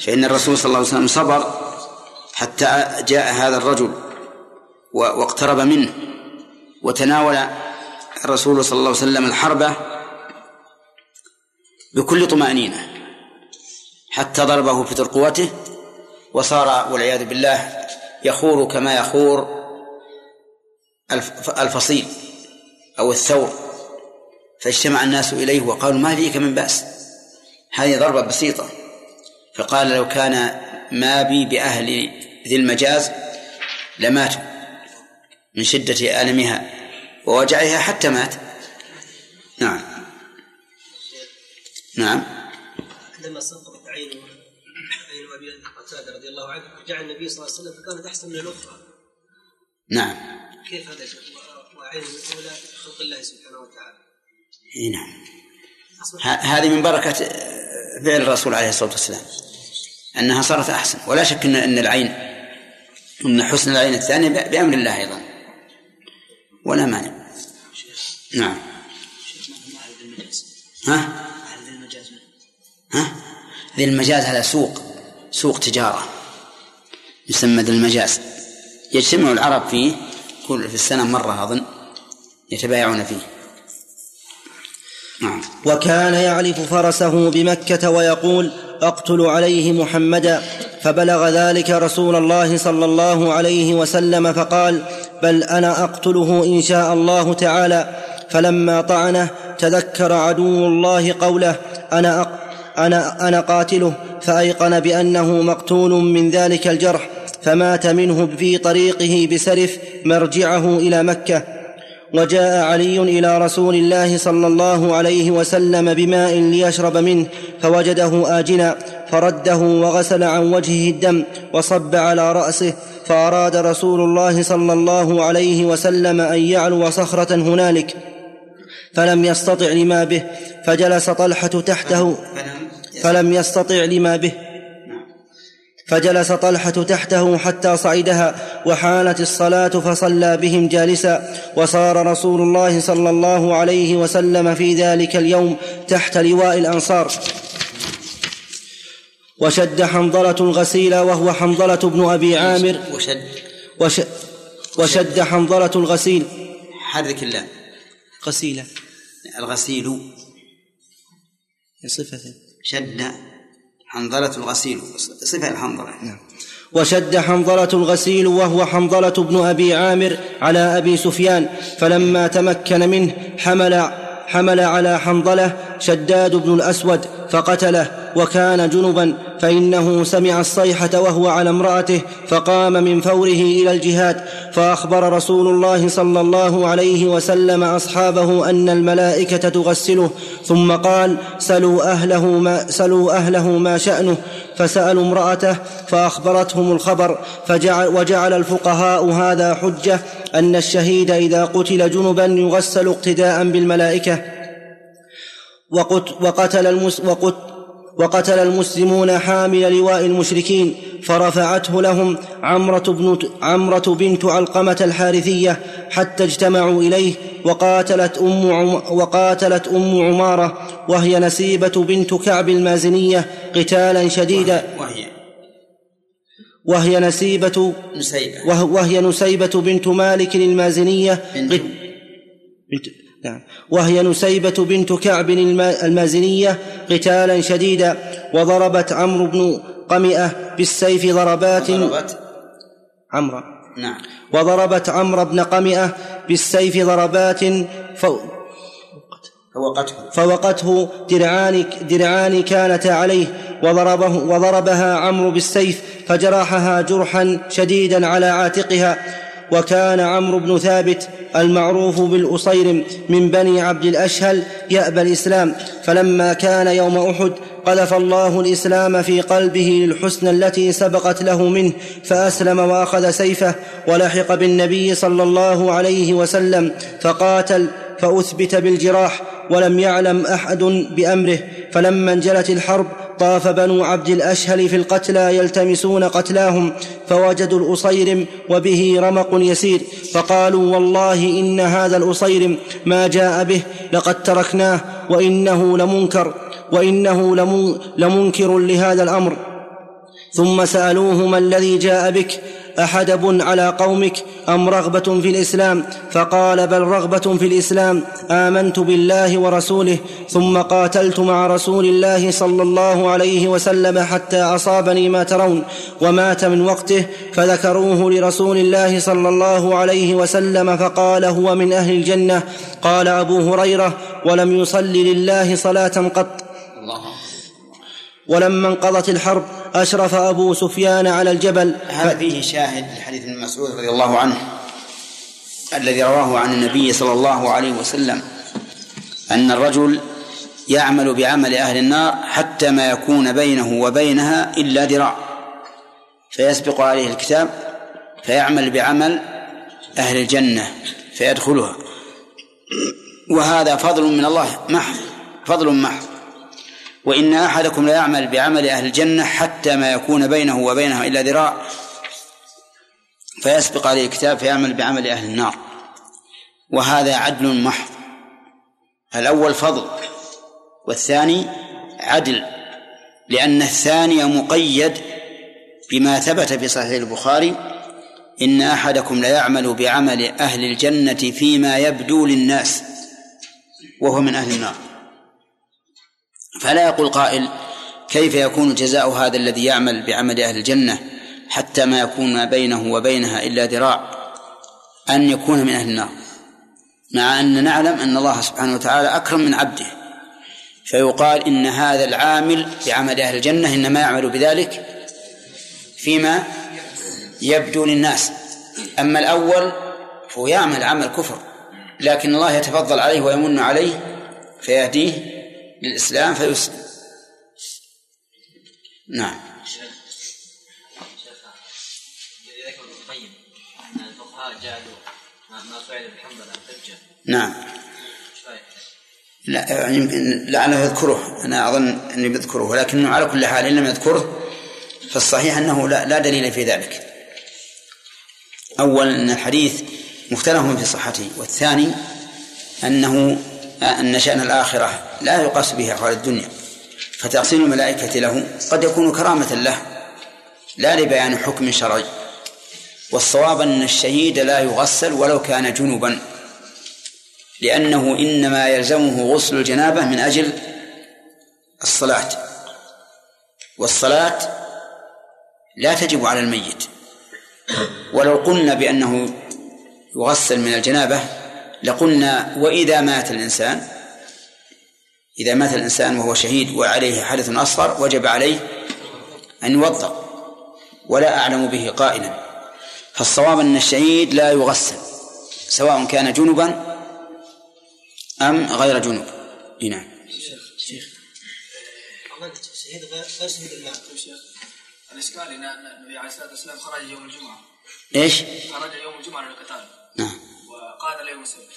فإن الرسول صلى الله عليه وسلم صبر حتى جاء هذا الرجل واقترب منه وتناول الرسول صلى الله عليه وسلم الحربة بكل طمأنينة حتى ضربه في ترقوته وصار والعياذ بالله يخور كما يخور الفصيل أو الثور فاجتمع الناس إليه وقالوا ما فيك من بأس. هذه ضربة بسيطة. فقال لو كان ما بي بأهل ذي المجاز لماتوا من شدة ألمها ووجعها حتى مات. نعم. نعم. عندما سقطت عين عين أبي قتادة رضي الله عنه جاء النبي صلى الله عليه وسلم فكانت أحسن من الأخرى. نعم. كيف هذا؟ وعين الاولى خلق الله سبحانه وتعالى. إي نعم. هذه من بركة فعل الرسول عليه الصلاة والسلام. أنها صارت أحسن. ولا شك أن أن العين أن حسن العين الثانية بأمر الله أيضا. ولا مانع. نعم. ها؟ ها؟ ذي المجاز هذا سوق سوق تجارة. يسمى ذي المجاز. يجتمع العرب فيه كل في السنة مرة أظن يتبايعون فيه. وكان يعلف فرسه بمكة ويقول اقتل عليه محمدا فبلغ ذلك رسول الله صلى الله عليه وسلم فقال بل أنا أقتله إن شاء الله تعالى. فلما طعنه تذكر عدو الله قوله أنا أق أنا أنا قاتله فأيقن بأنه مقتول من ذلك الجرح فمات منه في طريقه بسرف مرجعه إلى مكة. وجاء علي إلى رسول الله صلى الله عليه وسلم بماء ليشرب منه فوجده آجنا فرده وغسل عن وجهه الدم وصب على رأسه فأراد رسول الله صلى الله عليه وسلم أن يعلو صخرة هنالك. فلم يستطع لما به فجلس طلحة تحته فلم يستطع لما به. فجلس طلحة تحته حتى صعدها وحانت الصلاة فصلى بهم جالسا وصار رسول الله صلى الله عليه وسلم في ذلك اليوم تحت لواء الأنصار. وشد حنظلة الغسيل وهو حنظلة بن أبي عامر. وشد. وش وشد حنظلة الغسيل. حرك الله. غسيله الغسيل. صفه شد. حنظلة الغسيل. صفة الحنظلة. نعم. وشد حنظلة الغسيل وهو حنظلة بن أبي عامر على أبي سفيان فلما تمكن منه حمل حمل على حنظلة شداد بن الأسود فقتله وكان جنبا فإنه سمع الصيحة وهو على امرأته فقام من فوره إلى الجهاد فأخبر رسول الله صلى الله عليه وسلم أصحابه أن الملائكة تغسله ثم قال سلوا أهله ما سلوا أهله ما شأنه فسألوا امرأته فأخبرتهم الخبر فجعل وجعل الفقهاء هذا حجة أن الشهيد إذا قتل جنبا يغسل اقتداء بالملائكة. وقتل المس وقت وقتل المسلمون حامل لواء المشركين فرفعته لهم عمرة, بن عمرة بنت علقمة الحارثية حتى اجتمعوا إليه وقاتلت أم, عم وقاتلت أم عمارة وهي نسيبة بنت كعب المازنية قتالا شديدا. وهي وهي. نسيبة نسيبة. وهي نسيبة بنت مالك المازنية بنت بنت نعم. وهي نسيبة بنت كعب المازنية قتالا شديدا وضربت عمرو بن قمئة بالسيف ضربات. ضربت عمرو. نعم. وضربت عمرو بن قمئة بالسيف ضربات فوق فوقته. فوقته درعان درعان كانتا عليه وضربه وضربها عمرو بالسيف فجرحها جرحا شديدا على عاتقها وكان عمرو بن ثابت المعروف بالأصيرم من بني عبد الأشهل يأبى الإسلام فلما كان يوم أحد قذف الله الإسلام في قلبه للحسنى التي سبقت له منه فأسلم وأخذ سيفه ولحق بالنبي صلى الله عليه وسلم فقاتل فأثبت بالجراح ولم يعلم أحد بأمره. فلما انجلت الحرب طاف بنو عبد الأشهل في القتلى يلتمسون قتلاهم فوجدوا الأصيرم وبه رمق يسير. فقالوا والله إن هذا الأصيرم ما جاء به لقد تركناه وإنه لمنكر وإنه لمنكر لهذا الأمر. ثم سالوه ما الذي جاء بك احدب على قومك أم رغبة في الإسلام؟ فقال بل رغبة في الإسلام آمنت بالله ورسوله ثم قاتلت مع رسول الله صلى الله عليه وسلم حتى أصابني ما ترون ومات من وقته فذكروه لرسول الله صلى الله عليه وسلم فقال هو من أهل الجنة. قال أبو هريرة ولم يصل لله صلاة قط. الله ولما انقضت الحرب أشرف أبو سفيان على الجبل. هذا فيه شاهد لحديث ابن مسعود رضي الله عنه الذي رواه عن النبي صلى الله عليه وسلم أن الرجل يعمل بعمل أهل النار حتى ما يكون بينه وبينها إلا ذراع. فيسبق عليه الكتاب فيعمل بعمل أهل الجنة فيدخلها. وهذا فضل من الله محض فضل محض. وإن أحدكم ليعمل بعمل أهل الجنة حتى ما يكون بينه وبينها إلا ذراع فيسبق عليه الكتاب فيعمل بعمل أهل النار. وهذا عدل محض. الأول فضل والثاني عدل لأن الثاني مقيد بما ثبت في صحيح البخاري إن أحدكم ليعمل بعمل أهل الجنة فيما يبدو للناس وهو من أهل النار. فلا يقول قائل كيف يكون جزاء هذا الذي يعمل بعمل أهل الجنة حتى ما يكون ما بينه وبينها إلا ذراع أن يكون من أهل النار؟ مع أن نعلم أن الله سبحانه وتعالى أكرم من عبده. فيقال إن هذا العامل بعمل أهل الجنة إنما يعمل بذلك فيما يبدو للناس. أما الأول فهو يعمل عمل كفر لكن الله يتفضل عليه ويمن عليه فيهديه للإسلام فيسلم نعم. ان جعلوا ما فعل حجه نعم؟ لا يمكن لعله يذكره. أنا أظن أني بذكره ولكنه على كل حال إن لم يذكره فالصحيح أنه لا, لا دليل في ذلك. أولا أن الحديث مختلف في صحته والثاني أنه أن شأن الآخرة لا يقاس به أحوال الدنيا فتغسيل الملائكة له قد يكون كرامة له لا لبيان حكم شرعي. والصواب أن الشهيد لا يغسل ولو كان جنبا لأنه إنما يلزمه غسل الجنابة من أجل الصلاة. والصلاة لا تجب على الميت. ولو قلنا بأنه يغسل من الجنابة لقلنا وإذا مات الإنسان إذا مات الإنسان وهو شهيد وعليه حدث أصغر وجب عليه أن يوضأ ولا أعلم به قائلا فالصواب أن الشهيد لا يغسل سواء كان جنبا أم غير جنوب إي نعم شيخ شهيد غير شهيد الماء شيخ الاشكال ان النبي عليه الصلاه والسلام خرج يوم الجمعه إيش؟ خرج يوم الجمعه للقتال نعم وقال اليوم السبت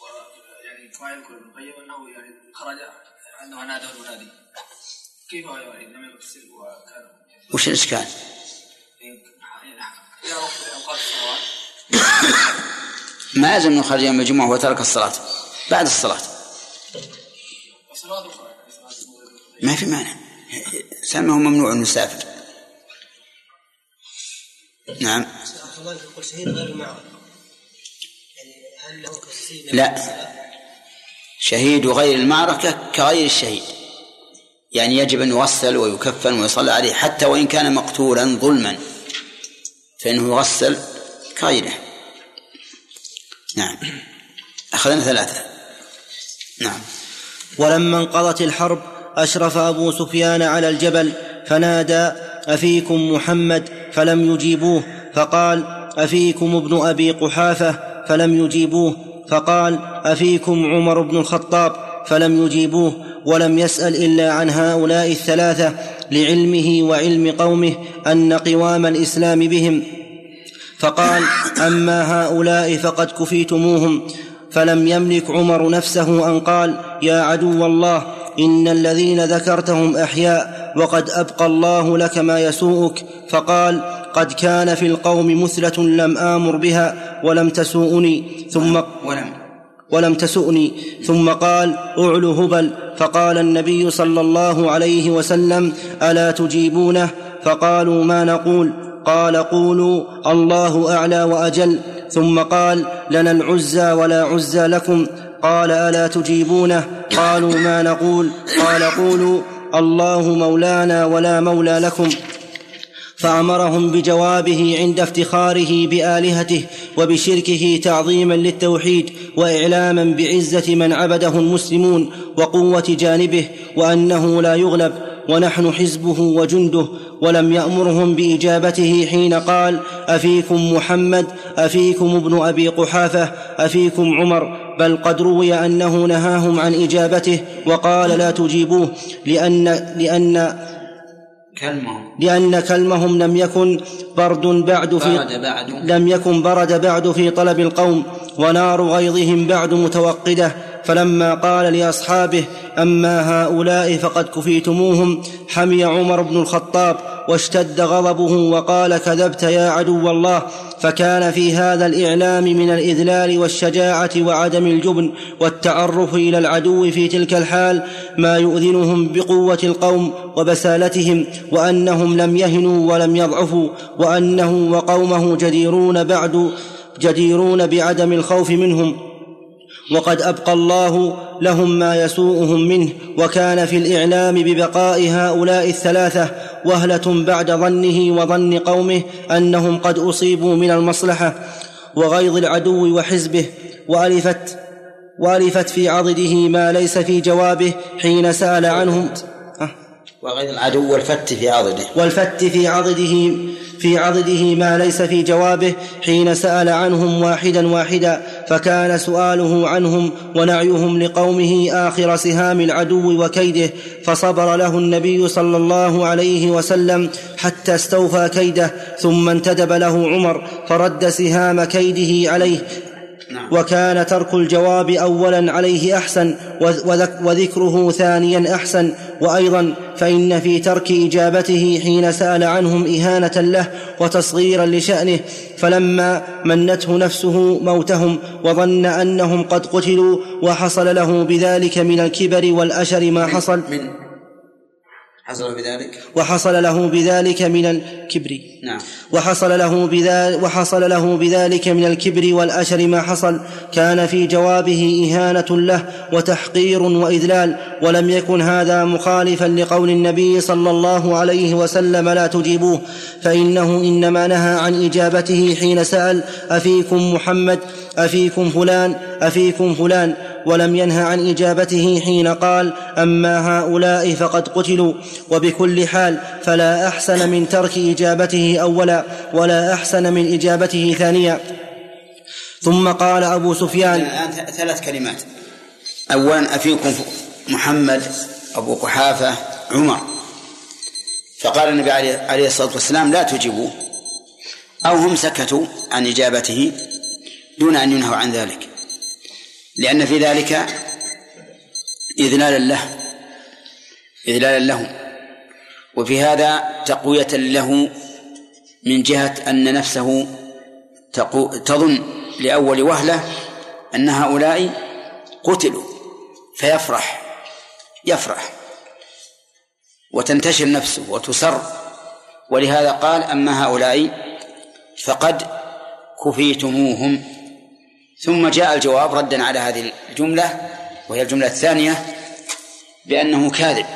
ويعني كما يذكر ابن القيم انه يعني خرج انه نادى المنادي كيف هو يعني لم يغسل وكان وش الإشكال؟ إلى وقت أوقات الصلوات. ما يلزم أنه خرج يوم الجمعة وترك الصلاة. بعد الصلاة. ما في مانع. سمه ممنوع أن يسافر. نعم. الله يقول شهيد غير المعركة لا. شهيد غير المعركة كغير الشهيد. يعني يجب أن يغسل ويكفن ويصلى عليه حتى وإن كان مقتولا ظلما. فإنه يغسل كغيره. نعم. أخذنا ثلاثة. نعم. ولما انقضت الحرب أشرف أبو سفيان على الجبل فنادى أفيكم محمد؟ فلم يجيبوه. فقال أفيكم ابن أبي قحافة؟ فلم يجيبوه. فقال أفيكم عمر بن الخطاب؟ فلم يجيبوه ولم يسأل إلا عن هؤلاء الثلاثة لعلمه وعلم قومه أن قوام الإسلام بهم. فقال أما هؤلاء فقد كفيتموهم. فلم يملك عمر نفسه أن قال يا عدو الله إن الذين ذكرتهم أحياء وقد أبقى الله لك ما يسوءك. فقال قد كان في القوم مثله لم آمر بها ولم تسوءني ثم ولم. ولم تسؤني ثم قال اعل هبل. فقال النبي صلى الله عليه وسلم ألا تجيبونه؟ فقالوا ما نقول. قال قولوا الله أعلى وأجل. ثم قال لنا العزى ولا عزى لكم. قال ألا تجيبونه؟ قالوا ما نقول. قال قولوا الله مولانا ولا مولى لكم. فأمرهم بجوابه عند افتخاره بآلهته وبشركه تعظيما للتوحيد وإعلاما بعزة من عبده المسلمون وقوة جانبه وأنه لا يغلب ونحن حزبه وجنده ولم يأمرهم بإجابته حين قال أفيكم محمد أفيكم ابن أبي قحافة أفيكم عمر بل قد روي أنه نهاهم عن إجابته وقال لا تجيبوه لأن لأن كلمه لأن كلمهم لم يكن برد بعد في برد بعد. لم يكن برد بعد في طلب القوم ونار غيظهم بعد متوقدة فلما قال لأصحابه أما هؤلاء فقد كفيتموهم حمي عمر بن الخطاب واشتد غضبه وقال كذبت يا عدو الله. فكان في هذا الإعلام من الإذلال والشجاعة وعدم الجبن والتعرف إلى العدو في تلك الحال ما يؤذنهم بقوة القوم وبسالتهم وأنهم لم يهنوا ولم يضعفوا وأنه وقومه جديرون بعد جديرون بعدم الخوف منهم وقد أبقى الله لهم ما يسوءهم منه وكان في الإعلام ببقاء هؤلاء الثلاثة وهلة بعد ظنه وظن قومه أنهم قد أصيبوا من المصلحة وغيظ العدو وحزبه وألفت وألفت في عضده ما ليس في جوابه حين سأل عنهم. وغير العدو والفت في عضده. والفت في عضده في عضده ما ليس في جوابه حين سأل عنهم واحدا واحدا فكان سؤاله عنهم ونعيهم لقومه آخر سهام العدو وكيده فصبر له النبي صلى الله عليه وسلم حتى استوفى كيده ثم انتدب له عمر فرد سهام كيده عليه نعم. وكان ترك الجواب اولا عليه أحسن وذكره ثانيا أحسن وأيضا فإن في ترك إجابته حين سأل عنهم إهانة له وتصغيرا لشأنه فلما منته نفسه موتهم وظن أنهم قد قتلوا وحصل له بذلك من الكبر والأشر ما حصل من حصل بذلك؟ وحصل له بذلك من الكبر. نعم. وحصل له بذلك وحصل له بذلك من الكبر والأشر ما حصل. كان في جوابه إهانة له وتحقير وإذلال. ولم يكن هذا مخالفا لقول النبي صلى الله عليه وسلم لا تجيبوه. فإنه إنما نهى عن إجابته حين سأل أفيكم محمد؟ أفيكم فلان؟ أفيكم فلان؟ ولم ينه عن إجابته حين قال أما هؤلاء فقد قتلوا وبكل حال فلا أحسن من ترك إجابته أولا ولا أحسن من إجابته ثانيا. ثم قال أبو سفيان الآن ثلاث كلمات. اولا أفيكم محمد أبو قحافة عمر. فقال النبي عليه الصلاة والسلام لا تجيبوه. أو هم سكتوا عن إجابته دون أن ينهوا عن ذلك. لأن في ذلك إذلالا له إذلالا له. وفي هذا تقوية له من جهة أن نفسه تظن لأول وهلة أن هؤلاء قتلوا فيفرح يفرح. وتنتشر نفسه وتسر. ولهذا قال أما هؤلاء فقد كفيتموهم. ثم جاء الجواب ردا على هذه الجملة وهي الجملة الثانية بأنه كاذب.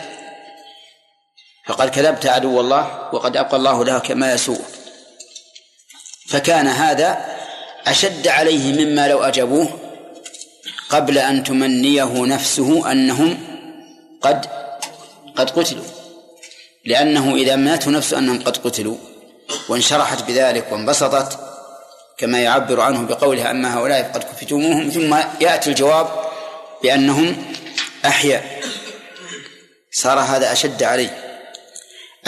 فقد كذبت عدو الله وقد أبقى الله لك ما يسوء. فكان هذا أشد عليه مما لو أجابوه قبل أن تمنيه نفسه أنهم قد قد قتلوا. لأنه إذا مات نفسه أنهم قد قتلوا وانشرحت بذلك وانبسطت كما يعبر عنه بقولها أما هؤلاء فقد كفتموهم ثم يأتي الجواب بأنهم أحياء. صار هذا أشد عليه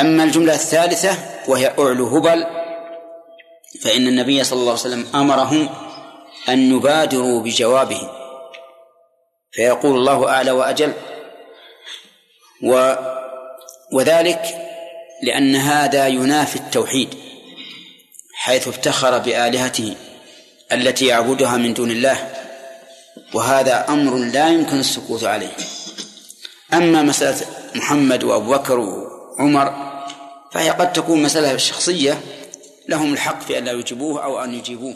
أما الجملة الثالثة وهي أعلو هبل فإن النبي صلى الله عليه وسلم أمرهم أن يبادروا بجوابه. فيقول الله أعلى وأجل. و وذلك لأن هذا ينافي التوحيد. حيث افتخر بآلهته التي يعبدها من دون الله وهذا أمر لا يمكن السكوت عليه. أما مسألة محمد وأبو بكر وعمر فهي قد تكون مسألة شخصية لهم الحق في أن لا يجيبوه أو أن يجيبوه.